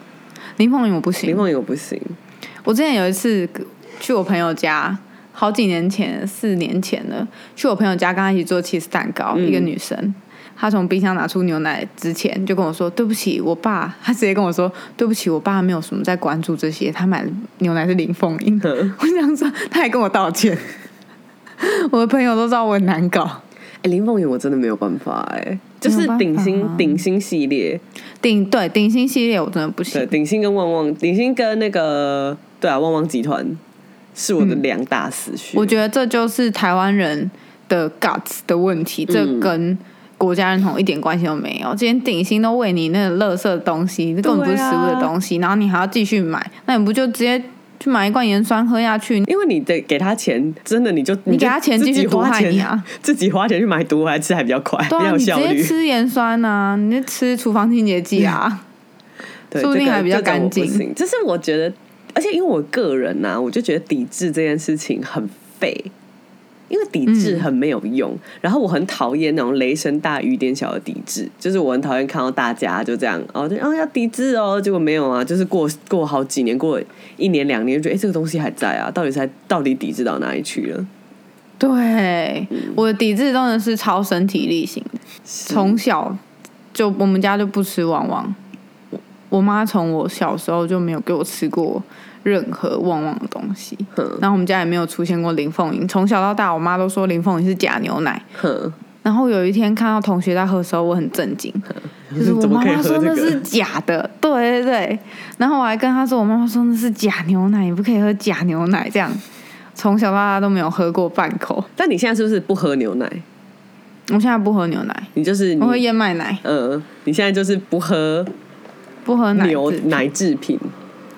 Speaker 3: 林凤营我不行
Speaker 2: 林，凤营我不行。
Speaker 3: 我之前有一次去我朋友家，好几年前，四年前了，去我朋友家跟他一起做 cheese 蛋糕，
Speaker 2: 嗯
Speaker 3: 一个女生。她从冰箱拿出牛奶之前就跟我说：“对不起，我爸。”她直接跟我说：“对不起，我爸没有什么在关注这些，他买的牛奶是林凤营。”
Speaker 2: 哼
Speaker 3: 我想说，他还跟我道歉。我的朋友都知道我很难搞。
Speaker 2: 哎，林凤英我真的没有办法哎，就是顶新
Speaker 3: 啊
Speaker 2: 顶新系列，
Speaker 3: 顶对顶新系列我真的不
Speaker 2: 对，
Speaker 3: 行。
Speaker 2: 顶新跟旺旺，顶新跟那个对啊，旺旺集团是我的两大死穴。
Speaker 3: 嗯我觉得这就是台湾人的 guts 的问题，这
Speaker 2: 嗯
Speaker 3: 跟国家认同一点关系都没有。今天顶新都喂你那个垃圾的东西，这根本不是食物的东西，然后你还要继续买，那你不就直接去买一罐盐酸喝下去？
Speaker 2: 因为你得给他钱，真的你就就
Speaker 3: 你给他钱
Speaker 2: 自己
Speaker 3: 继续毒
Speaker 2: 花钱
Speaker 3: 害你啊！
Speaker 2: 自己花钱去买毒回来吃还比较快，比
Speaker 3: 对啊，你直接。吃盐酸啊，你就吃厨房清洁剂啊。
Speaker 2: 对，
Speaker 3: 说不定还比较干净
Speaker 2: 这是我觉得，而且因为我个人呐、我就觉得抵制这件事情很废。因为抵制
Speaker 3: 嗯
Speaker 2: 很没有用，然后我很讨厌那种雷声大雨点小的抵制，就是我很讨厌看到大家就这样哦，就哦要抵制哦，结果没有啊，就是过过好几年，过一年两年，就觉得哎、诶这个东西还在啊，到底才到底抵制到哪里去了？
Speaker 3: 对，我的抵制真的是超身体力行的，从小就我们家就不吃旺旺，我我妈从我小时候就没有给我吃过任何旺旺的东西，然后我们家也没有出现过林凤营，从小到大我妈都说林凤营是假牛奶，然后有一天看到同学在喝的时候，我很震惊，就是我妈妈说那是 假的，对对对。然后我还跟她说，我妈妈说那是假牛奶，你不可以喝假牛奶。这样，从小到大都没有喝过半口。
Speaker 2: 但你现在是不是不喝牛奶？
Speaker 3: 我现在不喝牛奶，
Speaker 2: 你就是你
Speaker 3: 我喝燕麦奶，
Speaker 2: 呃，你现在就是不喝
Speaker 3: 不喝奶
Speaker 2: 牛奶制品，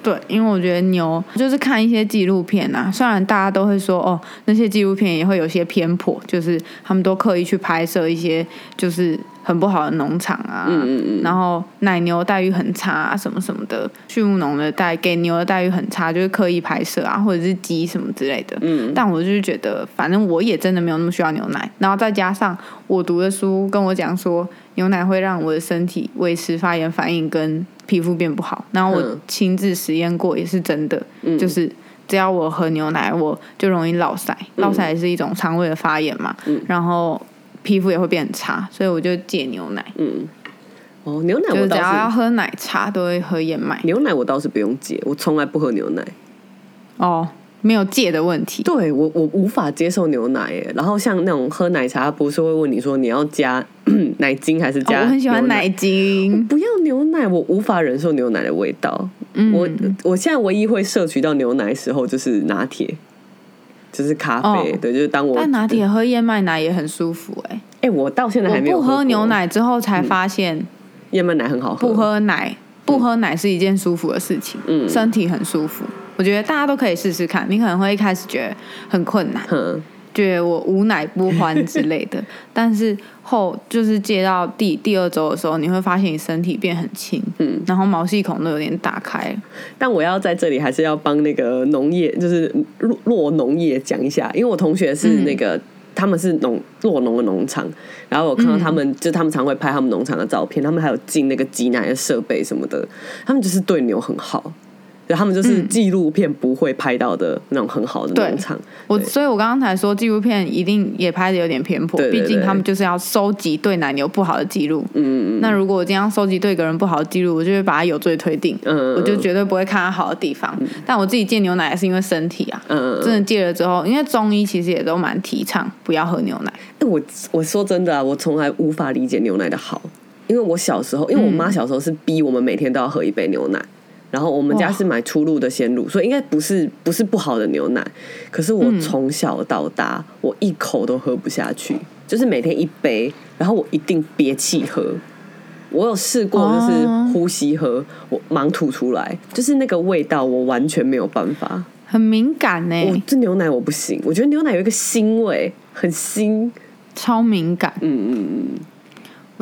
Speaker 3: 对，因为我觉得牛就是看一些纪录片啊，虽然大家都会说哦，那些纪录片也会有些偏颇，就是他们都刻意去拍摄一些就是很不好的农场啊，
Speaker 2: 嗯嗯嗯。
Speaker 3: 然后奶牛待遇很差、啊、什么什么的，畜牧农的待给牛的待遇很差，就是刻意拍摄啊，或者是鸡什么之类的。
Speaker 2: 嗯，
Speaker 3: 但我就是觉得，反正我也真的没有那么需要牛奶，然后再加上我读的书跟我讲说，牛奶会让我的身体维持发炎反应跟皮肤变不好，然后我
Speaker 2: 嗯。
Speaker 3: 亲自实验过也是真的，
Speaker 2: 嗯。
Speaker 3: 就是只要我喝牛奶，我就容易落腮，落腮也是一种肠胃的发炎嘛，
Speaker 2: 嗯。
Speaker 3: 然后皮肤也会变差，所以我就戒牛奶，
Speaker 2: 嗯，哦，牛奶我倒是
Speaker 3: 要要喝奶茶都会喝燕麦。
Speaker 2: 牛奶我倒是不用戒，我从来不喝牛奶。
Speaker 3: 哦，没有戒的问题。
Speaker 2: 对我我无法接受牛奶耶。然后像那种喝奶茶，不是会问你说你要加 奶精还是
Speaker 3: 哦
Speaker 2: 加、
Speaker 3: 我很喜欢奶。精，
Speaker 2: 不要牛奶，我无法忍受牛奶的味道。
Speaker 3: 嗯
Speaker 2: 我我现在唯一会摄取到牛奶的时候就是拿铁，就是咖啡。
Speaker 3: 哦
Speaker 2: 对，就是当我
Speaker 3: 但拿铁喝燕麦奶也很舒服哎、
Speaker 2: 哎、我到现在还
Speaker 3: 我
Speaker 2: 没有
Speaker 3: 喝牛，奶之后才发现，
Speaker 2: 燕麦奶很好喝。
Speaker 3: 不喝奶不喝奶是一件舒服的事情，
Speaker 2: 嗯
Speaker 3: 身体很舒服。我觉得大家都可以试试看，你可能会一开始觉得很困难，
Speaker 2: 哼，
Speaker 3: 觉得我无奶不欢之类的，但是后就是接到第第二周的时候，你会发现你身体变很轻，
Speaker 2: 嗯，
Speaker 3: 然后毛细孔都有点打开了。
Speaker 2: 但我要在这里还是要帮那个农业，就是洛洛农业讲一下，因为我同学是那个、他们是农洛农的农场，然后我看到他们、就他们常会拍他们农场的照片，他们还有进那个挤奶的设备什么的，他们就是对牛很好。就他们就是
Speaker 3: 嗯。
Speaker 2: 纪录片不会拍到的那种很好的
Speaker 3: 对
Speaker 2: 农场，
Speaker 3: 我
Speaker 2: 对。
Speaker 3: 所以，我刚刚才说纪录片一定也拍的有点偏颇，毕竟他们就是要收集对奶牛不好的记录。
Speaker 2: 嗯嗯
Speaker 3: 那如果我今天要收集对一个人不好的记录，我就会把他有罪推定，
Speaker 2: 嗯，
Speaker 3: 我就绝对不会看他好的地方。但我自己戒牛奶也是因为身体啊，
Speaker 2: 嗯，
Speaker 3: 真的戒了之后，因为中医其实也都蛮提倡不要喝牛奶。
Speaker 2: 哎，我我说真的啊，我从来无法理解牛奶的好，因为我小时候，因为我妈小时候是逼我们每天都要喝一杯牛奶，然后我们家是买初露的鲜乳，所以应该不是不是不好的牛奶，可是我
Speaker 3: 嗯
Speaker 2: 从小到大，我一口都喝不下去，就是每天一杯，然后我一定憋气喝。我有试过，就是
Speaker 3: 哦
Speaker 2: 呼吸喝，我盲吐出来，就是那个味道，我完全没有办法。
Speaker 3: 很敏感呢、
Speaker 2: 我这牛奶我不行，我觉得牛奶有一个腥味，很腥。
Speaker 3: 超敏感。
Speaker 2: 嗯嗯嗯。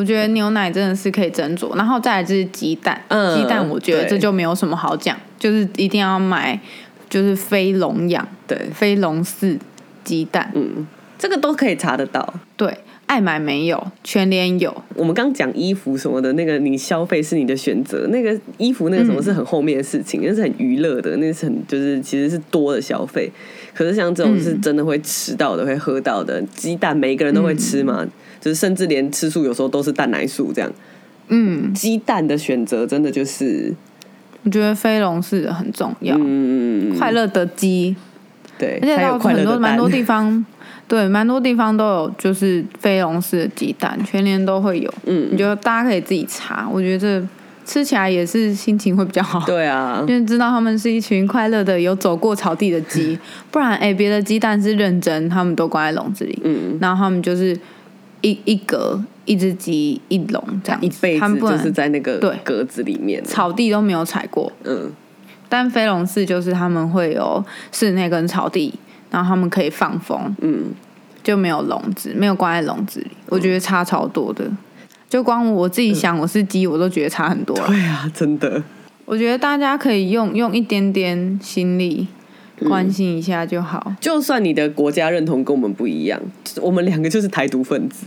Speaker 3: 我觉得牛奶真的是可以斟酌，然后再来就是鸡蛋，
Speaker 2: 嗯
Speaker 3: 鸡蛋我觉得这就没有什么好讲，就是一定要买就是非笼养、
Speaker 2: 对，
Speaker 3: 非笼饲鸡蛋。
Speaker 2: 嗯，这个都可以查得到。
Speaker 3: 对，爱买没有，全联有。
Speaker 2: 我们刚讲衣服什么的，那个你消费是你的选择，那个衣服那个什么是很后面的事情，那是很娱乐的，那是很就是其实是多的消费。可是像这种是真的会吃到的，会喝到的，鸡蛋每一个人都会吃嘛，就是甚至连吃素有时候都是蛋奶素这样。
Speaker 3: 嗯，
Speaker 2: 鸡蛋的选择真的就是，
Speaker 3: 我觉得飞龙式的很重要，
Speaker 2: 嗯，
Speaker 3: 快乐的鸡，
Speaker 2: 对，
Speaker 3: 而且到很多蛮多地方，对，蛮多地方都有就是飞龙式的鸡蛋，全年都会有。
Speaker 2: 嗯
Speaker 3: 你就大家可以自己查，我觉得这吃起来也是心情会比较好。
Speaker 2: 对啊，
Speaker 3: 因为知道他们是一群快乐的、有走过草地的鸡，不然哎，别的鸡蛋是认真，他们都关在笼子里，
Speaker 2: 嗯，
Speaker 3: 然后他们就是一一格一只鸡一笼这样子，
Speaker 2: 一辈
Speaker 3: 他们不能
Speaker 2: 子就是在那个
Speaker 3: 对
Speaker 2: 格子里面，
Speaker 3: 草地都没有踩过，
Speaker 2: 嗯。
Speaker 3: 但飞龙寺就是他们会有室内跟草地，然后他们可以放风，
Speaker 2: 嗯，
Speaker 3: 就没有笼子，没有关在笼子里，我觉得差超多的。就光我自己想我是鸡，我都觉得差很多。了。
Speaker 2: 对啊，真的，
Speaker 3: 我觉得大家可以用用一点点心力关心一下就好。
Speaker 2: 就算你的国家认同跟我们不一样，我们两个就是台独分子，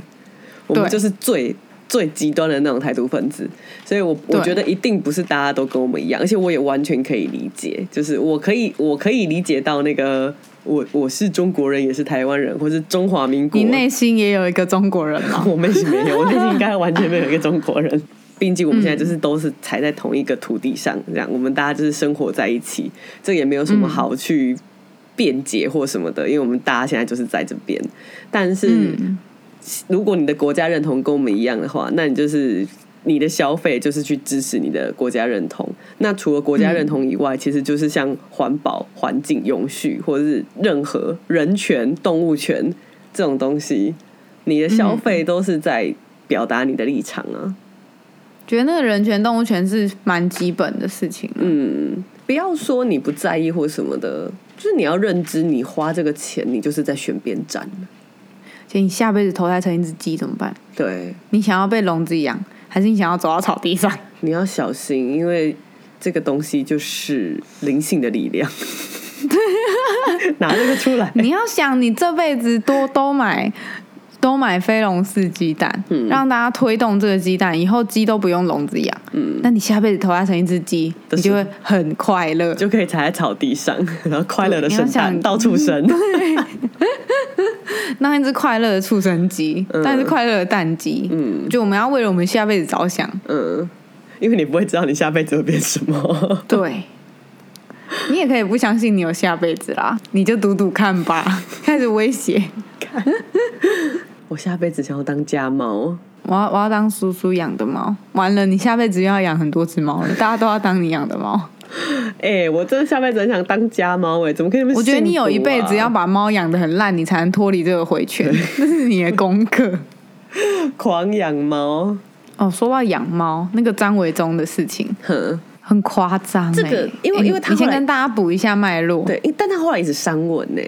Speaker 2: 我们就是最最极端的那种台独分子，所以我我
Speaker 3: 对
Speaker 2: 觉得一定不是大家都跟我们一样，而且我也完全可以理解，就是我可以我可以理解到那个我我是中国人，也是台湾人，或是中华民国，
Speaker 3: 你内心也有一个中国人吗？
Speaker 2: 我内心没有，我内心应该完全没有一个中国人。毕竟我们现在就是都是踩在同一个土地上，这样我们大家就是生活在一起，这也没有什么好去辩解或什么的，因为我们大家现在就是在这边。但是，
Speaker 3: 嗯
Speaker 2: 如果你的国家认同跟我们一样的话，那你就是你的消费就是去支持你的国家认同。那除了国家认同以外，其实就是像环保、环境永续，或者是任何人权、动物权这种东西，你的消费都是在表达你的立场啊。
Speaker 3: 觉得那个人权、动物权是蛮基本的事情。
Speaker 2: 嗯，不要说你不在意或什么的，就是你要认知，你花这个钱，你就是在选边站。
Speaker 3: 且你下辈子投胎成一只鸡怎么办？
Speaker 2: 对，
Speaker 3: 你想要被笼子养，还是你想要走到草地上？
Speaker 2: 你要小心，因为这个东西就是灵性的力量。拿这个出来，
Speaker 3: 你要想，你这辈子多都买都买飞龙式鸡蛋，
Speaker 2: 嗯
Speaker 3: 让大家推动这个鸡蛋，以后鸡都不用笼子养。
Speaker 2: 嗯，
Speaker 3: 那你下辈子投胎成一只鸡，你就会很快乐。
Speaker 2: 就可以踩在草地上，然后快乐的生
Speaker 3: 你要想
Speaker 2: 蛋到处生。
Speaker 3: 那一只快乐的畜生鸡，
Speaker 2: 嗯
Speaker 3: 当一只快乐的蛋鸡。
Speaker 2: 嗯
Speaker 3: 就我们要为了我们下辈子着想。
Speaker 2: 嗯，因为你不会知道你下辈子会变什么。
Speaker 3: 对，你也可以不相信你有下辈子啦，你就赌赌看吧。开始威胁，
Speaker 2: 我下辈子想要当家猫，
Speaker 3: 我要我要当叔叔养的猫。完了，你下辈子又要养很多只猫了，大家都要当你养的猫。
Speaker 2: 哎、我真的下辈子很想当家猫哎、怎么可以那么、
Speaker 3: 我觉得你有一辈子要把猫养的很烂，你才能脱离这个回圈，这是你的功课。
Speaker 2: 狂养猫，
Speaker 3: 哦，说到养猫，那个张维忠的事情
Speaker 2: 哼，
Speaker 3: 很夸张、欸。
Speaker 2: 这个因为因为他后来
Speaker 3: 跟大家补一下脉络。
Speaker 2: 对，但他后来一直删文呢、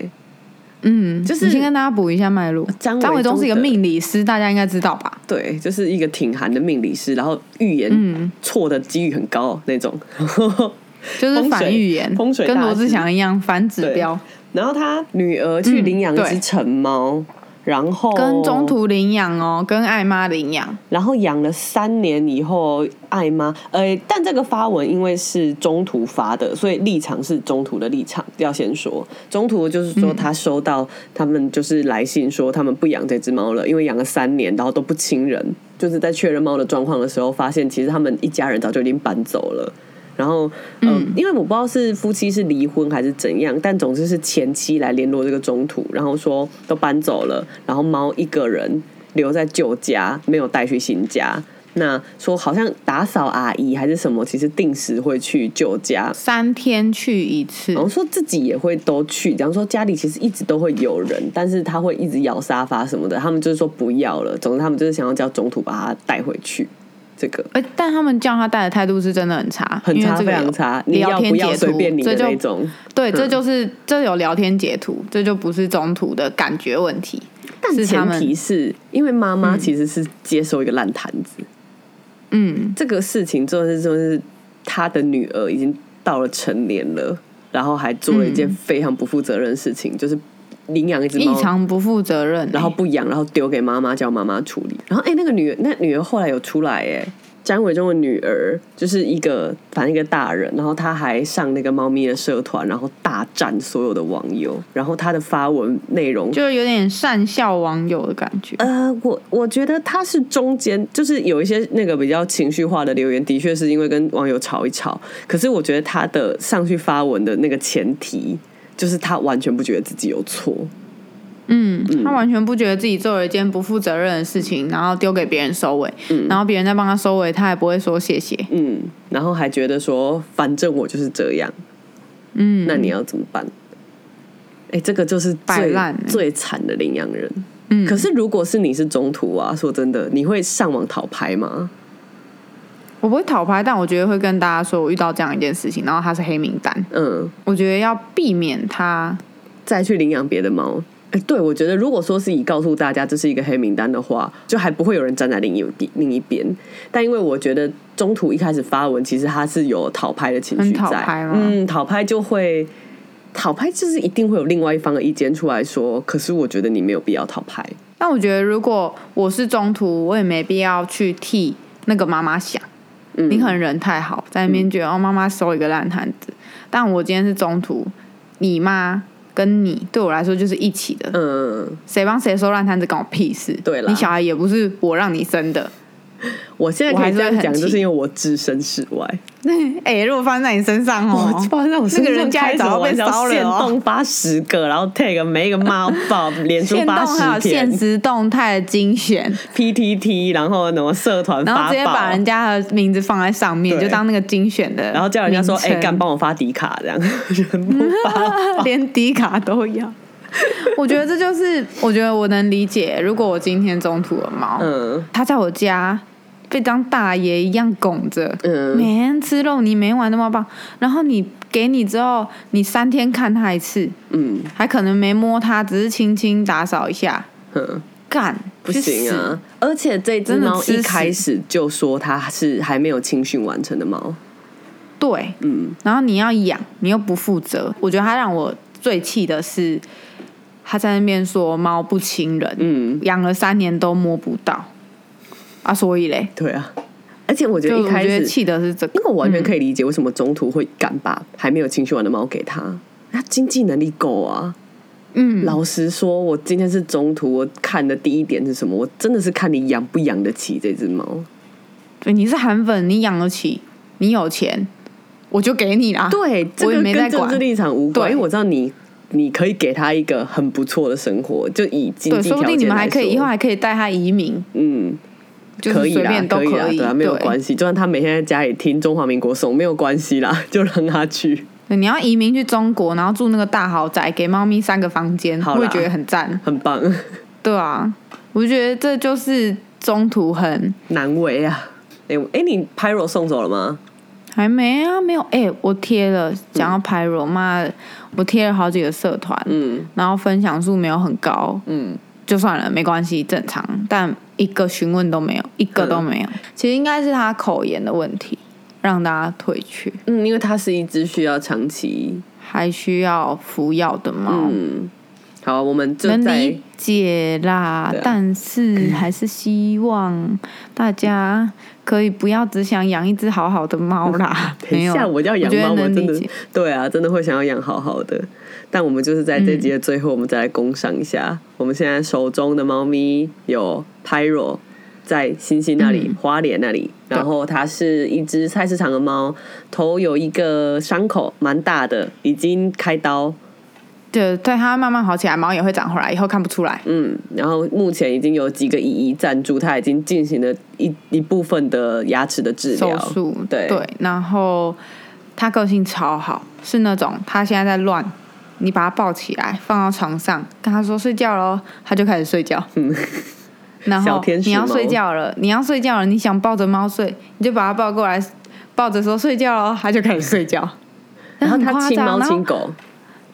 Speaker 3: 嗯，
Speaker 2: 就是
Speaker 3: 先跟大家补一下脉络。
Speaker 2: 张维
Speaker 3: 张维忠是一个命理师，大家应该知道吧？
Speaker 2: 对，就是一个挺寒的命理师，然后预言
Speaker 3: 嗯
Speaker 2: 错的几率很高那种。
Speaker 3: 就是反预言，
Speaker 2: 风水
Speaker 3: 跟罗志祥一样反指标，
Speaker 2: 然后他女儿去领养一只
Speaker 3: 嗯对
Speaker 2: 成猫，然后
Speaker 3: 跟中，途领养哦，跟艾妈领养。
Speaker 2: 然后养了三年以后，艾妈，呃，但这个发文因为是中途发的，所以立场是中途的立场，要先说。中途就是说他收到他们就是来信说他们不养这只猫了，因为养了三年，然后都不亲人，就是在确认猫的状况的时候，发现其实他们一家人早就已经搬走了。然后，嗯、因为我不知道是夫妻是离婚还是怎样，但总之是前妻来联络这个中途，然后说都搬走了，然后猫一个人留在旧家，没有带去新家。那说好像打扫阿姨还是什么，其实定时会去旧家，
Speaker 3: 三天去一次
Speaker 2: 然，后说自己也会都去，假如说家里其实一直都会有人，但是他会一直咬沙发什么的，他们就是说不要了。总之他们就是想要叫中途把它带回去，这个
Speaker 3: 呃，但他们叫他带的态度是真的很差，
Speaker 2: 很差，非
Speaker 3: 因为这个有
Speaker 2: 常差。你
Speaker 3: 聊
Speaker 2: 要不要
Speaker 3: 天截图
Speaker 2: 随便你的
Speaker 3: 这就
Speaker 2: 那种？
Speaker 3: 对，这就是这有聊天截图，这就不是中途的感觉问题，
Speaker 2: 但前提是因为妈妈其实是接受一个烂摊子，
Speaker 3: 嗯，
Speaker 2: 这个事情就是就是他的女儿已经到了成年了，然后还做了一件非常不负责任的事情，就是领养一只
Speaker 3: 异。常不负责任欸、
Speaker 2: 然后不养，然后丢给妈妈，叫妈妈处理。然后哎、那个女儿，那女儿后来有出来哎，张伟忠的女儿就是一个反正一个大人，然后她还上那个猫咪的社团，然后大战所有的网友，然后她的发文内容
Speaker 3: 就有点善笑网友的感觉。
Speaker 2: 呃，我我觉得他是中间，就是有一些那个比较情绪化的留言，的确是因为跟网友吵一吵。可是我觉得他的上去发文的那个前提，就是他完全不觉得自己有错。
Speaker 3: 嗯，他完全不觉得自己做了一件不负责任的事情，然后丢给别人收尾，
Speaker 2: 嗯
Speaker 3: 然后别人再帮他收尾，他也不会说谢谢。
Speaker 2: 嗯，然后还觉得说，反正我就是这样，
Speaker 3: 嗯，
Speaker 2: 那你要怎么办？哎、这个就是最
Speaker 3: 烂欸
Speaker 2: 最惨的领养人。
Speaker 3: 嗯，
Speaker 2: 可是如果是你是中途啊，说真的，你会上网讨拍吗？
Speaker 3: 我不会讨拍，但我觉得会跟大家说我遇到这样一件事情，然后它是黑名单，
Speaker 2: 嗯，
Speaker 3: 我觉得要避免它。
Speaker 2: 再去领养别的猫。哎，对，我觉得如果说是以告诉大家这是一个黑名单的话，就还不会有人站在另一边另一边。但因为我觉得中途一开始发文，其实他是有讨拍的情绪在，嗯，讨拍就会讨拍，就是一定会有另外一方的意见出来说，可是我觉得你没有必要讨拍。
Speaker 3: 但我觉得如果我是中途，我也没必要去替那个妈妈想。
Speaker 2: 嗯。
Speaker 3: 你可能人太好，在那边觉得、哦妈妈收一个烂摊子，但我今天是中途，你妈跟你对我来说就是一起的，
Speaker 2: 嗯，
Speaker 3: 谁帮谁收烂摊子关我屁事。
Speaker 2: 对了
Speaker 3: 你小孩也不是我让你生的，
Speaker 2: 我现在可以这样讲，就是因为我置身事外。
Speaker 3: 哎、如果发生在你身上哦，
Speaker 2: 我发现在我身
Speaker 3: 那个
Speaker 2: 上
Speaker 3: 人家里早就被
Speaker 2: 开什么玩笑限
Speaker 3: 烧了哦。
Speaker 2: 动发十个，然后 take 每一个猫报，脸书
Speaker 3: 现动
Speaker 2: 发
Speaker 3: 还有
Speaker 2: 十篇
Speaker 3: 现实动态的精选
Speaker 2: ，，PTT，然后什么社团
Speaker 3: 然后
Speaker 2: 发
Speaker 3: 直接把人家的名字放在上面，就当那个精选的，
Speaker 2: 然后叫人家说，哎、干帮我发迪卡这样。
Speaker 3: 连迪卡都要。我觉得这就是，我觉得我能理解，如果我今天中途的猫，
Speaker 2: 嗯。
Speaker 3: 它在我家被当大爷一样拱着，
Speaker 2: 嗯。
Speaker 3: 每天吃肉你，每天玩那么棒，然后你给你之后，你三天看他一次，
Speaker 2: 嗯。
Speaker 3: 还可能没摸它，只是轻轻打扫一下，
Speaker 2: 嗯，
Speaker 3: 干
Speaker 2: 不行啊！！而且这只猫一开始就说它是还没有清训完成的猫，
Speaker 3: 对，
Speaker 2: 嗯。
Speaker 3: 然后你要养，你又不负责，我觉得它让我最气的是，他在那边说猫不亲人，
Speaker 2: 嗯，
Speaker 3: 养了三年都摸不到啊，所以嘞，
Speaker 2: 对啊。而且我觉得一开始，
Speaker 3: 气的是这个，
Speaker 2: 因为我完全可以理解为什么中途会敢把还没有情绪完的猫给他，他经济能力够啊。
Speaker 3: 嗯，
Speaker 2: 老实说，我今天是中途，我看的第一点是什么？我真的是看你养不养得起这只猫。
Speaker 3: 对，你是韩粉，你养得起，你有钱，我就给你啦。
Speaker 2: 对，这
Speaker 3: 我也
Speaker 2: 个
Speaker 3: 没在管
Speaker 2: 跟政治立场无关，
Speaker 3: 对
Speaker 2: 因为我知道你，你可以给他一个很不错的生活，就以经
Speaker 3: 对，
Speaker 2: 济
Speaker 3: 说不定你们还可以以后
Speaker 2: 还
Speaker 3: 还可以带他移民，
Speaker 2: 嗯，
Speaker 3: 就是
Speaker 2: 可以啦，
Speaker 3: 随便都
Speaker 2: 可以对啊，没有
Speaker 3: 对
Speaker 2: 关系，就算他每天在家里听中华民国颂，没有关系啦，就让他去，
Speaker 3: 对，你要移民去中国，然后住那个大豪宅，给猫咪三个房间，
Speaker 2: 好啦
Speaker 3: 我也觉得很赞。
Speaker 2: 很棒，
Speaker 3: 对啊，我就觉得这就是中途很
Speaker 2: 难为啊。哎、哎、你 Pyro 送走了吗？
Speaker 3: 还没啊，没有哎、我贴了，讲到 Pyro，妈的，我贴了好几个社团，
Speaker 2: 嗯
Speaker 3: 然后分享数没有很高，
Speaker 2: 嗯，
Speaker 3: 就算了，没关系，正常。但一个询问都没有，一个都没有。其实应该是他口炎的问题，让大家退去，
Speaker 2: 嗯，因为它是一只需要长期，
Speaker 3: 还需要服药的猫。
Speaker 2: 嗯，好，我们就
Speaker 3: 能
Speaker 2: 在
Speaker 3: 理解啦，
Speaker 2: 啊
Speaker 3: 但是还是希望大家可以不要只想养一只好好的猫啦。
Speaker 2: 等一下
Speaker 3: 没有，
Speaker 2: 我要养猫，
Speaker 3: 觉得
Speaker 2: 我真的
Speaker 3: 能理解。
Speaker 2: 对啊，真的会想要养好好的。但我们就是在这集的最后，我们再来工商一下。我们现在手中的猫咪有 Pyro，在星星那里、
Speaker 3: 嗯
Speaker 2: 花莲那里，然后它是一只菜市场的猫，头有一个伤口，蛮大的，已经开刀。
Speaker 3: 对对，它慢慢好起来，毛也会长回来，以后看不出来。
Speaker 2: 嗯，然后目前已经有几个姨姨赞助，它已经进行了一一部分的牙齿的治
Speaker 3: 手
Speaker 2: 疗。
Speaker 3: 术
Speaker 2: 对
Speaker 3: 对，然后它个性超好，是那种它现在在乱，你把它抱起来放到床上，跟他说睡觉喽，他就开始睡觉。
Speaker 2: 嗯
Speaker 3: 然后你要睡觉了，你要睡觉了，你想抱着猫睡，你就把它抱过来，抱着说睡觉喽，他就开始睡觉。
Speaker 2: 然后
Speaker 3: 很夸
Speaker 2: 它亲猫亲狗，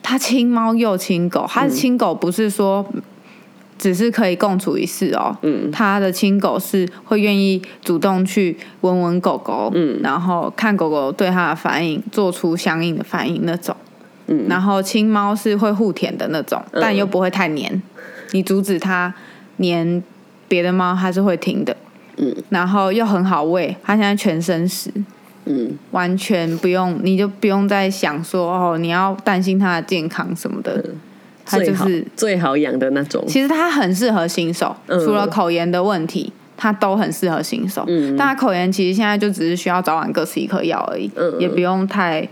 Speaker 3: 他亲猫又亲狗，他的亲狗不是说只是可以共处一室哦，
Speaker 2: 嗯
Speaker 3: 它的亲狗是会愿意主动去闻闻狗狗，
Speaker 2: 嗯
Speaker 3: 然后看狗狗对他的反应，做出相应的反应那种。
Speaker 2: 嗯
Speaker 3: 然后青猫是会互舔的那种，
Speaker 2: 嗯
Speaker 3: 但又不会太黏，你阻止它黏别的猫，它是会停的。
Speaker 2: 嗯
Speaker 3: 然后又很好喂，它现在全身食，
Speaker 2: 嗯
Speaker 3: 完全不用，你就不用再想说哦，你要担心它的健康什么的。它就是，
Speaker 2: 最好养的那种。
Speaker 3: 其实它很适合新手，
Speaker 2: 嗯
Speaker 3: 除了口炎的问题，它都很适合新手。
Speaker 2: 嗯
Speaker 3: 但它口炎其实现在就只是需要早晚各吃一颗药而已，
Speaker 2: 嗯
Speaker 3: 也不用太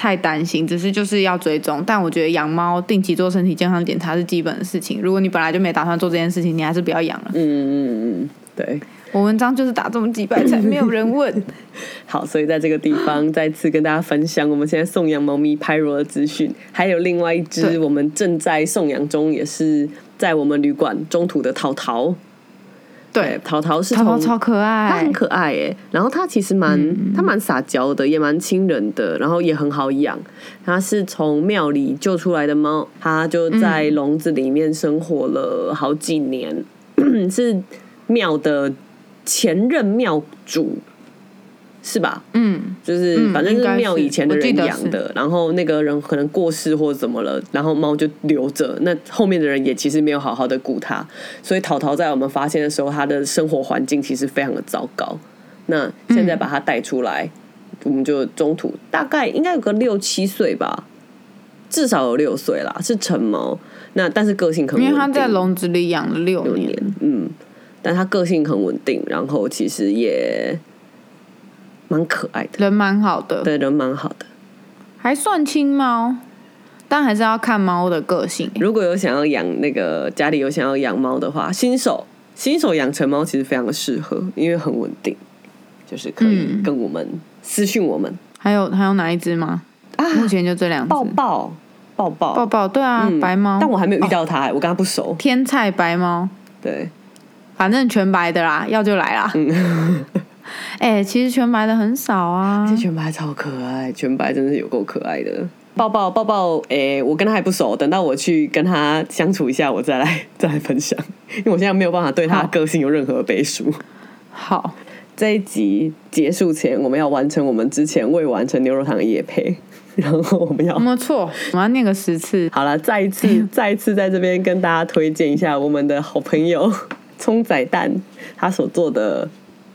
Speaker 3: 太担心，只是就是要追踪。但我觉得养猫定期做身体健康检查是基本的事情。如果你本来就没打算做这件事情，你还是不要养了。
Speaker 2: 嗯嗯嗯，对。
Speaker 3: 我文章就是打这么几百才没有人问。
Speaker 2: 好，所以在这个地方再次跟大家分享我们现在送养猫咪 Pyro 的资讯，还有另外一只我们正在送养中，也是在我们旅馆中途的淘淘。
Speaker 3: 对，
Speaker 2: 淘淘是从
Speaker 3: 淘淘超可
Speaker 2: 它
Speaker 3: 爱
Speaker 2: 很，可爱耶，然后它其实蛮，它蛮撒娇的，也蛮亲人的，然后也很好养。它是从庙里救出来的猫，它就在笼子里面生活了好几年，是庙的前任庙主是吧？
Speaker 3: 嗯，
Speaker 2: 就是
Speaker 3: 嗯
Speaker 2: 反正是庙以前的人养的，然后那个人可能过世或者怎么了，然后猫就留着，那后面的人也其实没有好好的顾它，所以淘淘在我们发现的时候，它的生活环境其实非常的糟糕。那现在把它带出来，我们就中途大概应该有个六七岁吧，至少有六岁啦，是成猫。那但是个性很稳定，
Speaker 3: 因为它在笼子里养了六年，
Speaker 2: 六年，嗯，但它个性很稳定，然后其实也蛮可爱的，
Speaker 3: 人蛮好的，
Speaker 2: 对人蛮好的。
Speaker 3: 还算亲猫，但还是要看猫的个性。
Speaker 2: 如果有想要养那个家里有想要养猫的话，新手新手养成猫其实非常的适合，因为很稳定，就是可以
Speaker 3: 嗯
Speaker 2: 跟我们私讯我们
Speaker 3: 还有还有哪一只吗？
Speaker 2: 啊，
Speaker 3: 目前就这两只。
Speaker 2: 抱抱抱抱
Speaker 3: 抱抱，对啊，
Speaker 2: 嗯
Speaker 3: 白猫。
Speaker 2: 但我还没有遇
Speaker 3: 哦
Speaker 2: 到它、我跟它不熟。
Speaker 3: 天菜白猫，
Speaker 2: 对，
Speaker 3: 反正全白的啦，要就来啦。
Speaker 2: 嗯
Speaker 3: 哎、其实全白的很少啊
Speaker 2: 这。全白超可爱，全白真的是有够可爱的。抱抱抱抱，诶、我跟他还不熟，等到我去跟他相处一下，我再来 再来分享，因为我现在没有办法对他的个性有任何背书。
Speaker 3: 好，
Speaker 2: 这一集结束前，我们要完成我们之前未完成牛肉汤的夜配，然后我们要
Speaker 3: 没错，我要念个十次。
Speaker 2: 好了，再一次 再一次在这边跟大家推荐一下我们的好朋友葱仔蛋他所做的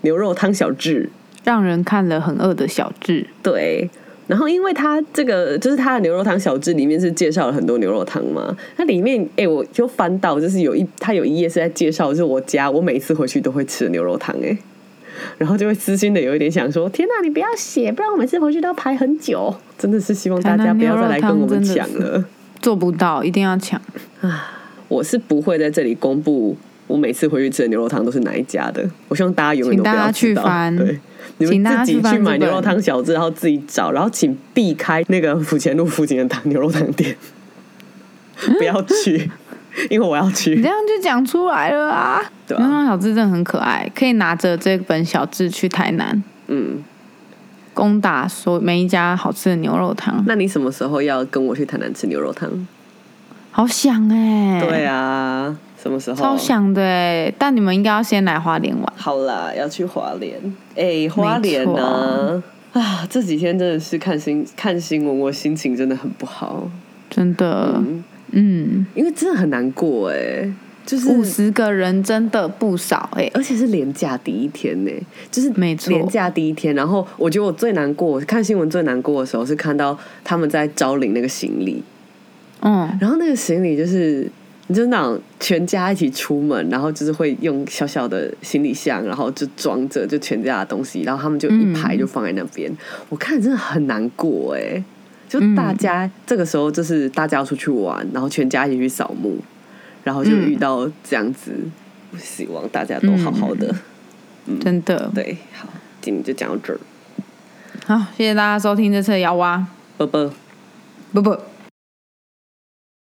Speaker 2: 牛肉汤小志。
Speaker 3: 让人看了很饿的小智，
Speaker 2: 对，然后因为他这个就是他的牛肉汤小志里面是介绍了很多牛肉汤嘛，那里面哎、我就翻到就是有一他有一页是在介绍，就是我家我每次回去都会吃的牛肉汤哎。然后就会私心的有一点想说，天哪，你不要写，不然我每次回去都要排很久。真的是希望大家不要再来跟我们抢了。
Speaker 3: 做不到，一定要抢啊。
Speaker 2: 我是不会在这里公布我每次回去吃的牛肉汤都是哪一家的。我希望大家永远都不要。
Speaker 3: 去翻
Speaker 2: 对，你们自己
Speaker 3: 去
Speaker 2: 买牛肉汤小志，然后自己找，然后请避开那个府前路附近的汤牛肉汤店，不要去，因为我要去
Speaker 3: 你
Speaker 2: 去
Speaker 3: 这。样就讲出来了啊！
Speaker 2: 对啊
Speaker 3: 牛肉汤小志真的很可爱，可以拿着这本小志去台南
Speaker 2: 嗯，
Speaker 3: 攻打所每一家好吃的牛肉汤。
Speaker 2: 那你什么时候要跟我去台南吃牛肉汤？
Speaker 3: 好想哎、
Speaker 2: 对啊，什么时候？
Speaker 3: 超想的哎！但你们应该要先来花莲玩。
Speaker 2: 好啦，要去花莲。哎、花莲呢、啊？这几天真的是看新看新闻，我心情真的很不好。
Speaker 3: 真的，
Speaker 2: 嗯，
Speaker 3: 嗯，
Speaker 2: 因为真的很难过哎，就是
Speaker 3: 五十个人真的不少哎、
Speaker 2: 而且是连假第一天呢，就是
Speaker 3: 没错
Speaker 2: 连假第一天。然后我觉得我最难过，看新闻最难过的时候是看到他们在招领那个行李，
Speaker 3: 嗯，
Speaker 2: 然后那个行李就是。你就是那种全家一起出门，然后就是会用小小的行李箱，然后就装着就全家的东西，然后他们就一排就放在那边。我看真的很难过哎，就大家、这个时候就是大家要出去玩，然后全家一起去扫墓，然后就遇到这样子。我希望大家都好好的。
Speaker 3: 真的。
Speaker 2: 对，好，今天就讲到这儿，
Speaker 3: 好，谢谢大家收听这次的摇蛙，
Speaker 2: 啵啵。
Speaker 3: 不不。